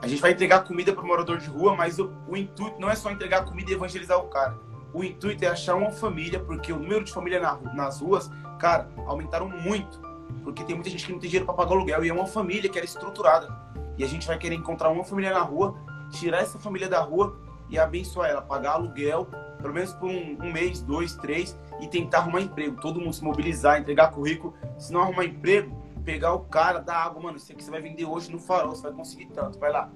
a gente vai entregar comida para o morador de rua, mas o, o, intuito não é só entregar comida e evangelizar o cara. O intuito é achar uma família, porque o número de família na, nas ruas, cara, aumentaram muito. Porque tem muita gente que não tem dinheiro para pagar aluguel e é uma família que era estruturada. E a gente vai querer encontrar uma família na rua, tirar essa família da rua e abençoar ela, pagar aluguel, pelo menos por um, um mês, dois, três, e tentar arrumar emprego. Todo mundo se mobilizar, entregar currículo. Se não arrumar emprego, pegar o cara, dar água, mano, isso aqui você vai vender hoje no farol, você vai conseguir tanto, vai lá.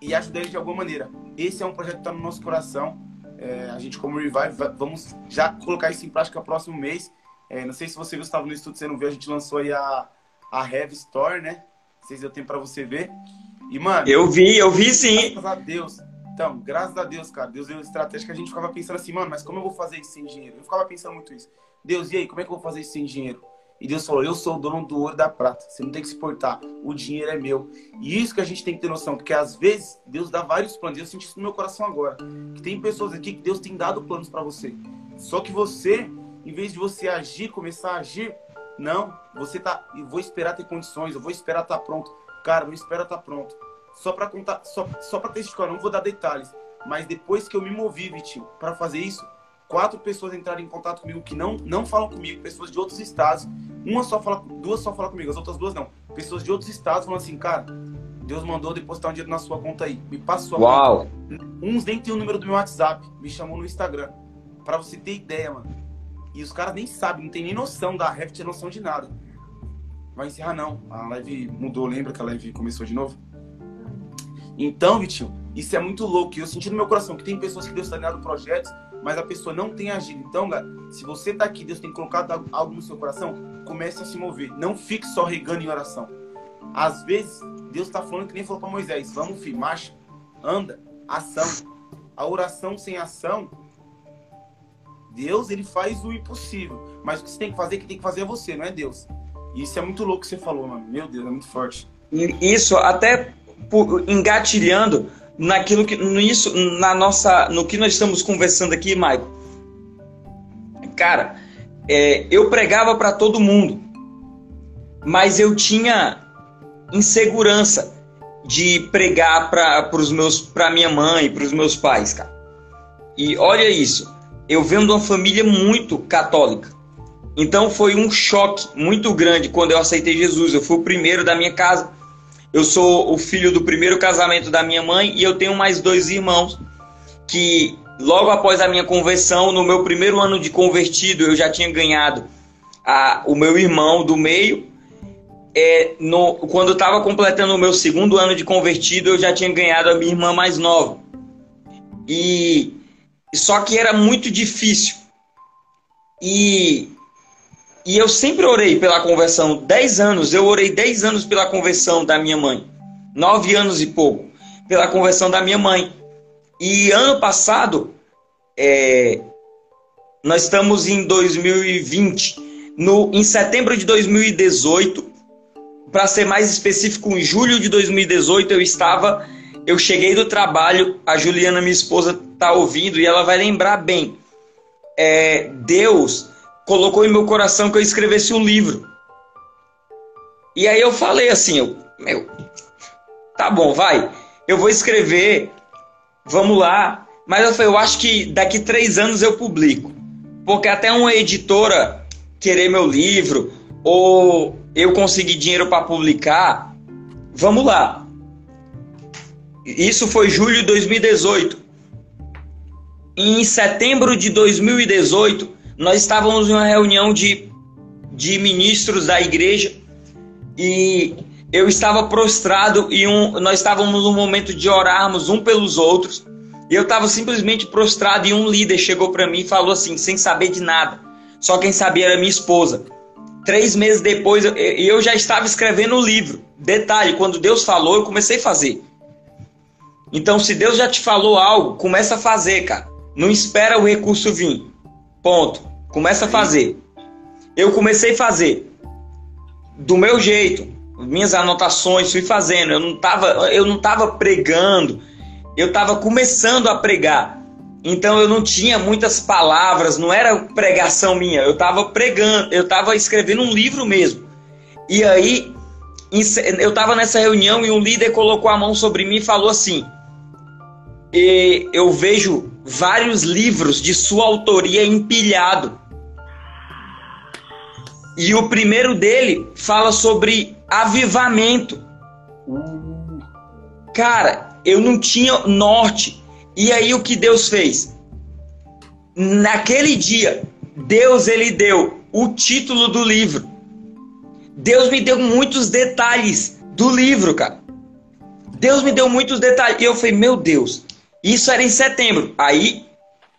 E ajudar ele de alguma maneira. Esse é um projeto que está no nosso coração. É, a gente, como Revive, vamos já colocar isso em prática próximo mês. É, não sei se você viu, estava no estudo, você não viu, a gente lançou aí a, a Heavy Store, né? Não sei se deu tempo para você ver. E, mano. Eu vi, eu vi sim. Graças a Deus. Então, graças a Deus, cara. Deus deu estratégia que a gente ficava pensando assim, mano, mas como eu vou fazer isso sem dinheiro? Eu ficava pensando muito isso. Deus, e aí, como é que eu vou fazer isso sem dinheiro? E Deus falou: Eu sou o dono do ouro e da prata. Você não tem que se portar. O dinheiro é meu. E isso que a gente tem que ter noção, porque às vezes Deus dá vários planos. Eu senti isso no meu coração agora. Que tem pessoas aqui que Deus tem dado planos para você. Só que você, em vez de você agir, começar a agir, não. Você tá. Eu vou esperar ter condições. Eu vou esperar estar tá pronto. Cara, não espera estar tá pronto. Só para contar, só, só para testificar, não vou dar detalhes. Mas depois que eu me movi, Vitinho, para fazer isso, quatro pessoas entraram em contato comigo que não, não falam comigo, pessoas de outros estados. Uma só fala, duas só falam comigo, as outras duas não. Pessoas de outros estados falando assim, cara, Deus mandou depositar um dinheiro na sua conta aí. Me passa sua Uau. conta. Uns nem tem o número do meu WhatsApp, me chamou no Instagram. Para você ter ideia, mano. E os caras nem sabem, não tem nem noção da Reft, tem noção de nada. Vai encerrar não. A live mudou, lembra que a live começou de novo? Então, Vitinho, isso é muito louco. E eu senti no meu coração que tem pessoas que Deus está dando projetos mas a pessoa não tem agido. Então, galera, se você está aqui, Deus tem colocado algo no seu coração, comece a se mover. Não fique só regando em oração. Às vezes, Deus está falando que nem falou para Moisés: vamos, filho, marcha, anda, ação. A oração sem ação, Deus ele faz o impossível. Mas o que você tem que fazer, que tem que fazer é você, não é Deus. E isso é muito louco que você falou, mano. Meu Deus, é muito forte. Isso, até engatilhando naquilo que nisso na nossa no que nós estamos conversando aqui, Maico. Cara, é, eu pregava para todo mundo, mas eu tinha insegurança de pregar para os meus para minha mãe, para os meus pais, cara. E olha isso, eu venho de uma família muito católica. Então foi um choque muito grande quando eu aceitei Jesus. Eu fui o primeiro da minha casa eu sou o filho do primeiro casamento da minha mãe e eu tenho mais dois irmãos que logo após a minha conversão, no meu primeiro ano de convertido, eu já tinha ganhado a, o meu irmão do meio. É, no, quando eu estava completando o meu segundo ano de convertido, eu já tinha ganhado a minha irmã mais nova. E só que era muito difícil. E e eu sempre orei pela conversão. Dez anos, eu orei dez anos pela conversão da minha mãe. Nove anos e pouco pela conversão da minha mãe. E ano passado, é, nós estamos em 2020. No, em setembro de 2018, para ser mais específico, em julho de 2018, eu estava. Eu cheguei do trabalho, a Juliana, minha esposa, está ouvindo e ela vai lembrar bem. É, Deus colocou em meu coração que eu escrevesse um livro. E aí eu falei assim, eu, meu, tá bom, vai, eu vou escrever, vamos lá. Mas eu falei, eu acho que daqui três anos eu publico. Porque até uma editora querer meu livro, ou eu conseguir dinheiro para publicar, vamos lá. Isso foi julho de 2018. Em setembro de 2018, nós estávamos em uma reunião de, de ministros da igreja e eu estava prostrado e um, nós estávamos no momento de orarmos um pelos outros. E eu estava simplesmente prostrado e um líder chegou para mim e falou assim, sem saber de nada. Só quem sabia era minha esposa. Três meses depois, eu, eu já estava escrevendo o livro. Detalhe, quando Deus falou, eu comecei a fazer. Então, se Deus já te falou algo, começa a fazer, cara. Não espera o recurso vir. Ponto. Começa a fazer. Eu comecei a fazer do meu jeito, minhas anotações, fui fazendo. Eu não estava, eu não tava pregando. Eu estava começando a pregar. Então eu não tinha muitas palavras, não era pregação minha, eu estava pregando, eu estava escrevendo um livro mesmo. E aí eu estava nessa reunião e um líder colocou a mão sobre mim e falou assim: e eu vejo vários livros de sua autoria empilhado. E o primeiro dele fala sobre avivamento. Cara, eu não tinha norte. E aí o que Deus fez? Naquele dia, Deus ele deu o título do livro. Deus me deu muitos detalhes do livro, cara. Deus me deu muitos detalhes. E eu falei, meu Deus, isso era em setembro. Aí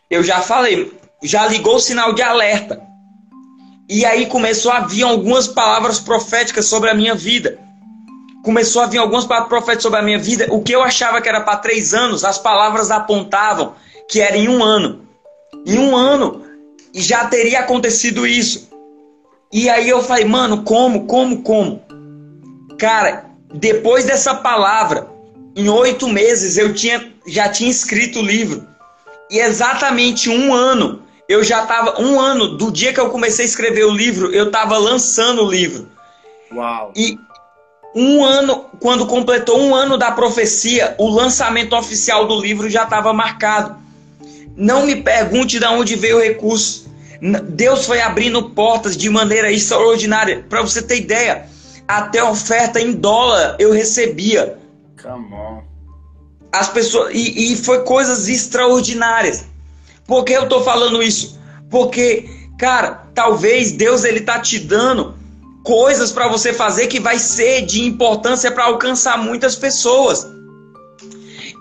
eu já falei, já ligou o sinal de alerta. E aí começou a vir algumas palavras proféticas sobre a minha vida. Começou a vir algumas palavras proféticas sobre a minha vida. O que eu achava que era para três anos, as palavras apontavam que era em um ano. Em um ano já teria acontecido isso. E aí eu falei, mano, como, como, como? Cara, depois dessa palavra, em oito meses eu tinha, já tinha escrito o livro. E exatamente um ano, eu já estava. Um ano do dia que eu comecei a escrever o livro, eu estava lançando o livro. Uau! E um ano, quando completou um ano da profecia, o lançamento oficial do livro já estava marcado. Não me pergunte de onde veio o recurso. Deus foi abrindo portas de maneira extraordinária. Para você ter ideia, até oferta em dólar eu recebia. Come on. As pessoas e, e foi coisas extraordinárias. Por que eu tô falando isso? Porque, cara, talvez Deus ele tá te dando coisas para você fazer que vai ser de importância para alcançar muitas pessoas.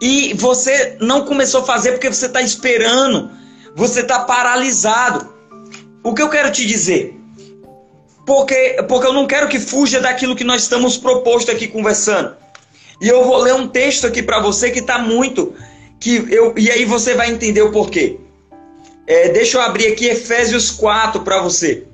E você não começou a fazer porque você está esperando, você está paralisado. O que eu quero te dizer? Porque, porque eu não quero que fuja daquilo que nós estamos proposto aqui conversando. E eu vou ler um texto aqui para você que está muito. que eu E aí você vai entender o porquê. É, deixa eu abrir aqui Efésios 4 para você.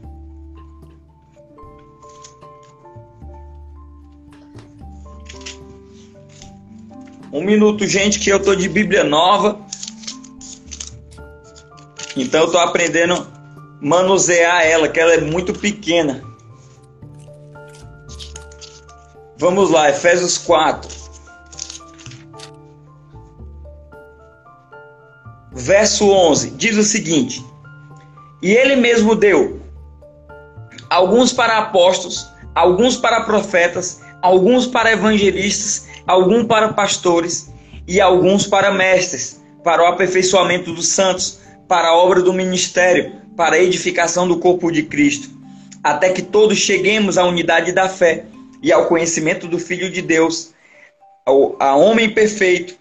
Um minuto, gente, que eu tô de Bíblia nova. Então eu tô aprendendo manusear ela, que ela é muito pequena. Vamos lá, Efésios 4. Verso 11 diz o seguinte: E ele mesmo deu alguns para apóstolos, alguns para profetas, alguns para evangelistas, alguns para pastores e alguns para mestres, para o aperfeiçoamento dos santos, para a obra do ministério, para a edificação do corpo de Cristo, até que todos cheguemos à unidade da fé e ao conhecimento do Filho de Deus, ao, a homem perfeito,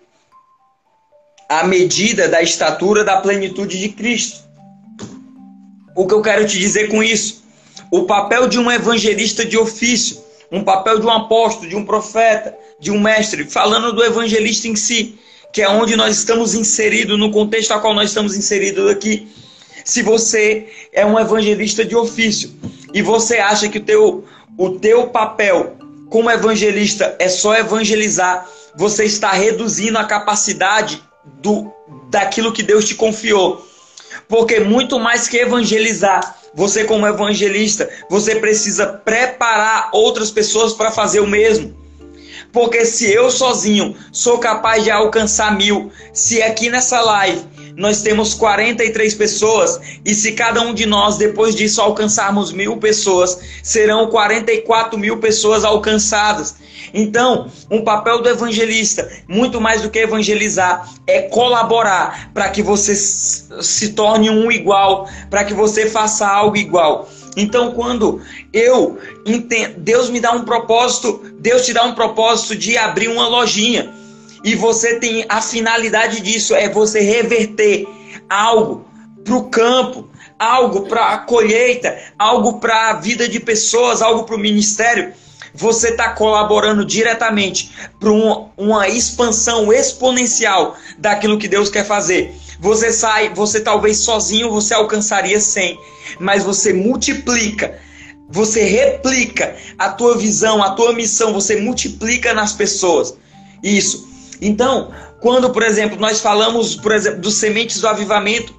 à medida da estatura da plenitude de Cristo. O que eu quero te dizer com isso? O papel de um evangelista de ofício, um papel de um apóstolo, de um profeta, de um mestre, falando do evangelista em si, que é onde nós estamos inseridos, no contexto a qual nós estamos inseridos aqui se você é um evangelista de ofício e você acha que o teu, o teu papel como evangelista é só evangelizar, você está reduzindo a capacidade do, daquilo que Deus te confiou. Porque muito mais que evangelizar, você como evangelista, você precisa preparar outras pessoas para fazer o mesmo. Porque se eu sozinho sou capaz de alcançar mil, se aqui nessa live nós temos 43 pessoas, e se cada um de nós, depois disso, alcançarmos mil pessoas, serão 44 mil pessoas alcançadas. Então, um papel do evangelista, muito mais do que evangelizar, é colaborar para que você se torne um igual, para que você faça algo igual. Então, quando eu entendo, Deus me dá um propósito, Deus te dá um propósito de abrir uma lojinha. E você tem a finalidade disso é você reverter algo para o campo, algo para a colheita, algo para a vida de pessoas, algo para o ministério. Você está colaborando diretamente para uma, uma expansão exponencial daquilo que Deus quer fazer. Você sai, você talvez sozinho você alcançaria 100, mas você multiplica, você replica a tua visão, a tua missão, você multiplica nas pessoas. Isso. Então, quando, por exemplo, nós falamos, por exemplo, dos sementes do avivamento,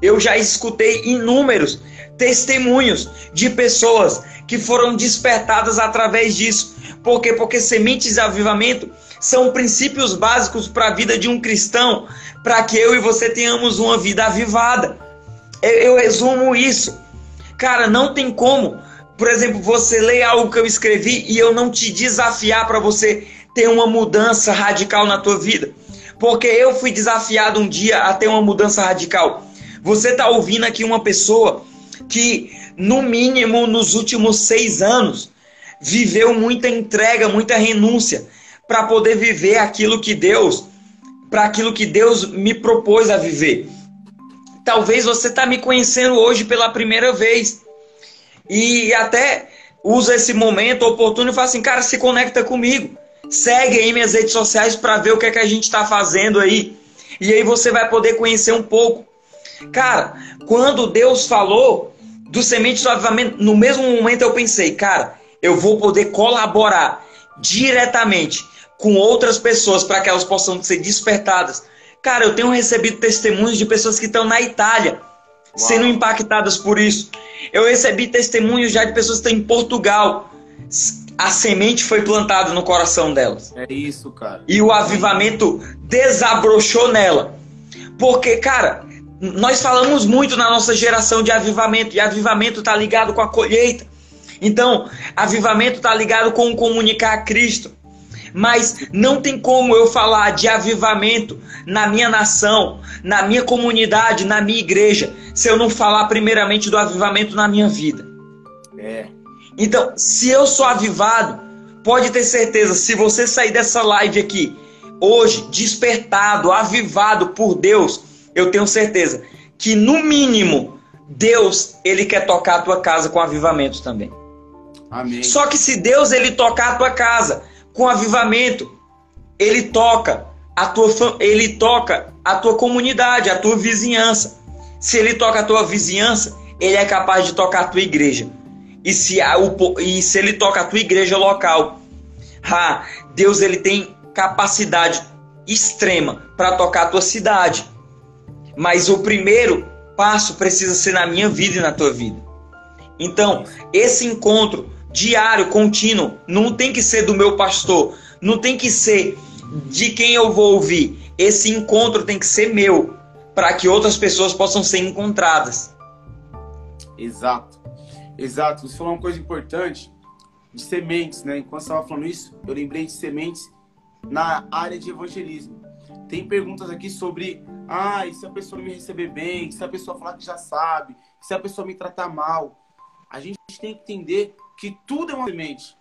eu já escutei inúmeros testemunhos de pessoas que foram despertadas através disso. Por quê? Porque sementes de avivamento são princípios básicos para a vida de um cristão, para que eu e você tenhamos uma vida avivada. Eu, eu resumo isso. Cara, não tem como, por exemplo, você ler algo que eu escrevi e eu não te desafiar para você ter uma mudança radical na tua vida. Porque eu fui desafiado um dia a ter uma mudança radical. Você está ouvindo aqui uma pessoa que, no mínimo, nos últimos seis anos, viveu muita entrega, muita renúncia para poder viver aquilo que Deus, para aquilo que Deus me propôs a viver. Talvez você está me conhecendo hoje pela primeira vez e até usa esse momento oportuno e fala assim, cara, se conecta comigo, segue aí minhas redes sociais para ver o que é que a gente está fazendo aí e aí você vai poder conhecer um pouco. Cara, quando Deus falou do semente do avivamento, no mesmo momento eu pensei, cara, eu vou poder colaborar diretamente com outras pessoas para que elas possam ser despertadas. Cara, eu tenho recebido testemunhos de pessoas que estão na Itália Uau. sendo impactadas por isso. Eu recebi testemunhos já de pessoas que estão em Portugal. A semente foi plantada no coração delas. É isso, cara. E o avivamento desabrochou nela. Porque, cara, nós falamos muito na nossa geração de avivamento, e avivamento está ligado com a colheita. Então, avivamento está ligado com comunicar a Cristo. Mas não tem como eu falar de avivamento na minha nação, na minha comunidade, na minha igreja, se eu não falar primeiramente do avivamento na minha vida. É. Então, se eu sou avivado, pode ter certeza, se você sair dessa live aqui hoje despertado, avivado por Deus, eu tenho certeza que no mínimo Deus ele quer tocar a tua casa com avivamento também. Amém. Só que se Deus ele tocar a tua casa com avivamento, ele toca a tua ele toca a tua comunidade, a tua vizinhança. Se ele toca a tua vizinhança, ele é capaz de tocar a tua igreja. E se, a, o, e se ele toca a tua igreja local, Deus ele tem capacidade extrema para tocar a tua cidade. Mas o primeiro passo precisa ser na minha vida e na tua vida. Então, esse encontro diário, contínuo, não tem que ser do meu pastor, não tem que ser de quem eu vou ouvir. Esse encontro tem que ser meu, para que outras pessoas possam ser encontradas. Exato. Exato. Você falou uma coisa importante de sementes, né? Enquanto você estava falando isso, eu lembrei de sementes na área de evangelismo. Tem perguntas aqui sobre, ah, e se a pessoa me receber bem, se a pessoa falar que já sabe, se a pessoa me tratar mal. A gente tem que entender que tudo é uma semente.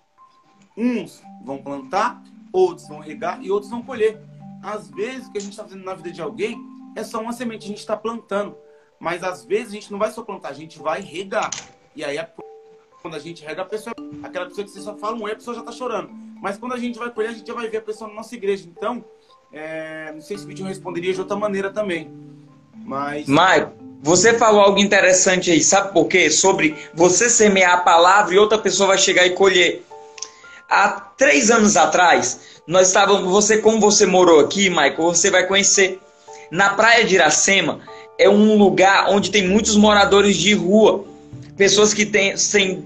Uns vão plantar, outros vão regar e outros vão colher. Às vezes, o que a gente está fazendo na vida de alguém é só uma semente, a gente está plantando. Mas às vezes a gente não vai só plantar, a gente vai regar. E aí, quando a gente rega, a pessoa, aquela pessoa que você só fala um é, a pessoa já está chorando. Mas quando a gente vai colher, a gente já vai ver a pessoa na nossa igreja. Então, é, não sei se o vídeo responderia de outra maneira também. Mas. Você falou algo interessante aí, sabe por quê? Sobre você semear a palavra e outra pessoa vai chegar e colher. Há três anos atrás, nós estávamos, você como você morou aqui, Michael, você vai conhecer. Na praia de Iracema é um lugar onde tem muitos moradores de rua, pessoas que têm,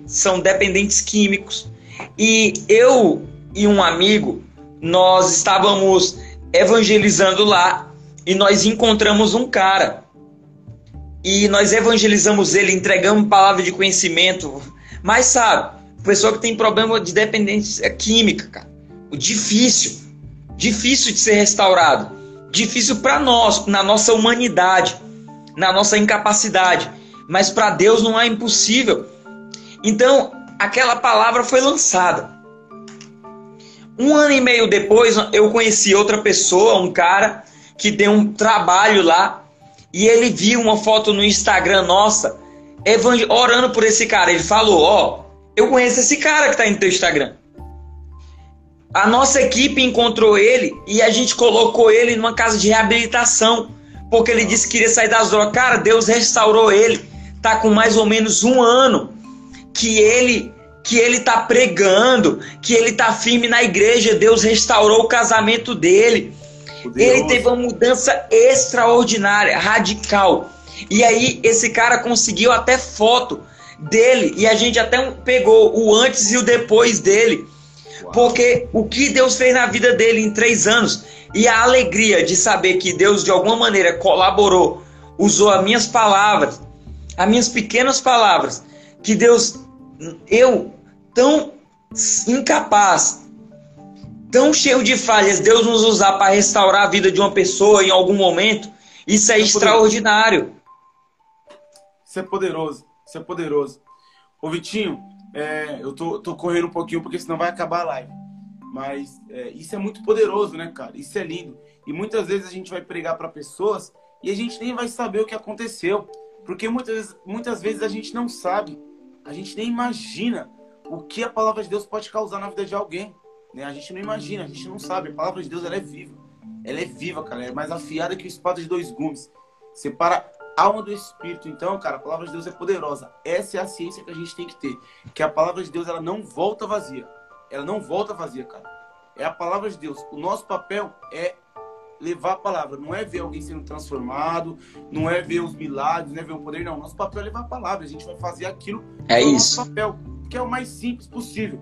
são dependentes químicos. E eu e um amigo, nós estávamos evangelizando lá e nós encontramos um cara e nós evangelizamos ele, entregamos palavra de conhecimento. Mas sabe, pessoa que tem problema de dependência química, cara, difícil, difícil de ser restaurado, difícil para nós, na nossa humanidade, na nossa incapacidade, mas para Deus não é impossível. Então, aquela palavra foi lançada. Um ano e meio depois, eu conheci outra pessoa, um cara que tem um trabalho lá e ele viu uma foto no Instagram nossa, orando por esse cara. Ele falou: Ó, oh, eu conheço esse cara que tá no teu Instagram. A nossa equipe encontrou ele e a gente colocou ele numa casa de reabilitação, porque ele disse que queria sair das drogas. Cara, Deus restaurou ele. Tá com mais ou menos um ano que ele que ele tá pregando, que ele tá firme na igreja. Deus restaurou o casamento dele. Poderoso. Ele teve uma mudança extraordinária, radical. E aí esse cara conseguiu até foto dele e a gente até pegou o antes e o depois dele. Uau. Porque o que Deus fez na vida dele em três anos e a alegria de saber que Deus de alguma maneira colaborou, usou as minhas palavras, as minhas pequenas palavras, que Deus, eu tão incapaz, tão cheio de falhas, Deus nos usar para restaurar a vida de uma pessoa em algum momento, isso é, é extraordinário. Isso é poderoso. Isso é poderoso. Ô Vitinho, é, eu tô, tô correndo um pouquinho porque senão vai acabar a live. Mas é, isso é muito poderoso, né, cara? Isso é lindo. E muitas vezes a gente vai pregar para pessoas e a gente nem vai saber o que aconteceu. Porque muitas, muitas vezes a gente não sabe, a gente nem imagina o que a palavra de Deus pode causar na vida de alguém. Né? A gente não imagina, a gente não sabe. A palavra de Deus ela é viva. Ela é viva, cara. Ela é mais afiada que o espada de dois gumes. Separa alma do espírito. Então, cara, a palavra de Deus é poderosa. Essa é a ciência que a gente tem que ter, que a palavra de Deus ela não volta vazia. Ela não volta vazia, cara. É a palavra de Deus. O nosso papel é levar a palavra, não é ver alguém sendo transformado, não é ver os milagres, não é ver o poder, não. Nosso papel é levar a palavra. A gente vai fazer aquilo é é o nosso papel, que é o mais simples possível.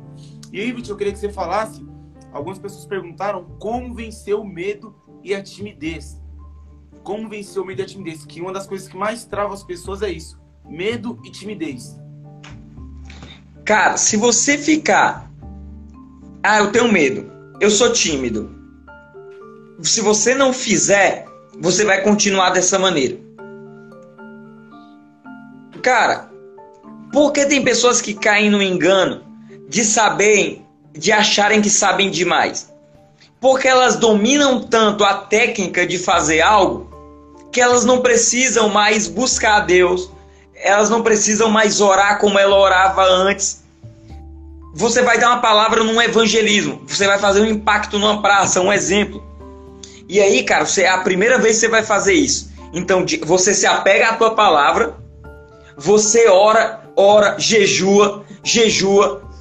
E aí, Vitor, eu queria que você falasse. Algumas pessoas perguntaram como vencer o medo e a timidez como vencer o medo e a timidez, que uma das coisas que mais trava as pessoas é isso, medo e timidez. Cara, se você ficar, ah, eu tenho medo, eu sou tímido. Se você não fizer, você vai continuar dessa maneira. Cara, por que tem pessoas que caem no engano de saberem, de acharem que sabem demais? Porque elas dominam tanto a técnica de fazer algo que elas não precisam mais buscar a Deus, elas não precisam mais orar como ela orava antes. Você vai dar uma palavra num evangelismo, você vai fazer um impacto numa praça, um exemplo. E aí, cara, você é a primeira vez que você vai fazer isso. Então, você se apega à tua palavra, você ora, ora, jejua, jejua,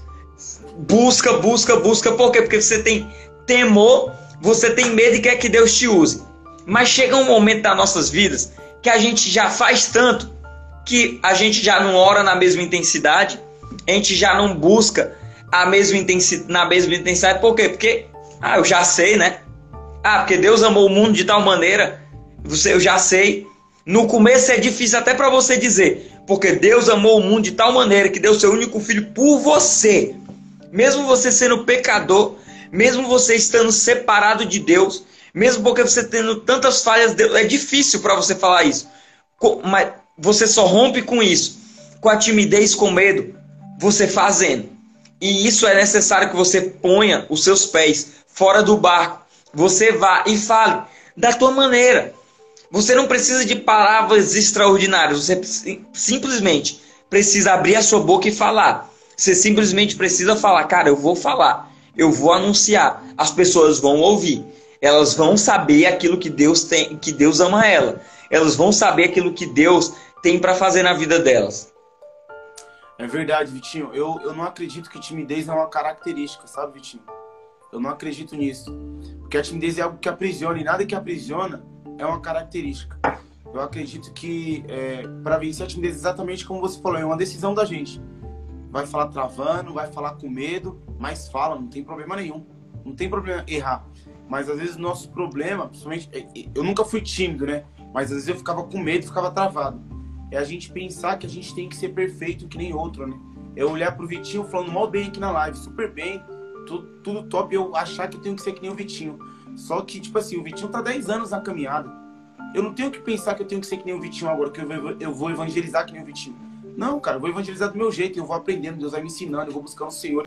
busca, busca, busca. Por quê? Porque você tem temor, você tem medo e quer que Deus te use. Mas chega um momento das nossas vidas que a gente já faz tanto que a gente já não ora na mesma intensidade, a gente já não busca a mesma intensidade, na mesma intensidade. Por quê? Porque, ah, eu já sei, né? Ah, porque Deus amou o mundo de tal maneira, você, eu já sei. No começo é difícil até para você dizer, porque Deus amou o mundo de tal maneira que deu seu único filho por você. Mesmo você sendo pecador, mesmo você estando separado de Deus, mesmo porque você tendo tantas falhas, é difícil para você falar isso. Mas você só rompe com isso, com a timidez, com medo, você fazendo. E isso é necessário que você ponha os seus pés fora do barco. Você vá e fale da tua maneira. Você não precisa de palavras extraordinárias. Você simplesmente precisa abrir a sua boca e falar. Você simplesmente precisa falar, cara, eu vou falar, eu vou anunciar, as pessoas vão ouvir elas vão saber aquilo que Deus tem, que Deus ama ela. Elas vão saber aquilo que Deus tem para fazer na vida delas. É verdade, Vitinho. Eu, eu não acredito que timidez é uma característica, sabe, Vitinho? Eu não acredito nisso. Porque a timidez é algo que aprisiona e nada que aprisiona é uma característica. Eu acredito que é, para vencer a timidez, exatamente como você falou, é uma decisão da gente. Vai falar travando, vai falar com medo, mas fala, não tem problema nenhum. Não tem problema errar. Mas às vezes o nosso problema, principalmente, é, é, eu nunca fui tímido, né? Mas às vezes eu ficava com medo, ficava travado. É a gente pensar que a gente tem que ser perfeito que nem outro, né? É olhar pro Vitinho falando mal bem aqui na live, super bem, tudo, tudo top, eu achar que eu tenho que ser que nem o Vitinho. Só que, tipo assim, o Vitinho tá 10 anos na caminhada. Eu não tenho que pensar que eu tenho que ser que nem o Vitinho agora, que eu vou, eu vou evangelizar que nem o Vitinho. Não, cara, eu vou evangelizar do meu jeito, eu vou aprendendo, Deus vai me ensinando, eu vou buscando o Senhor.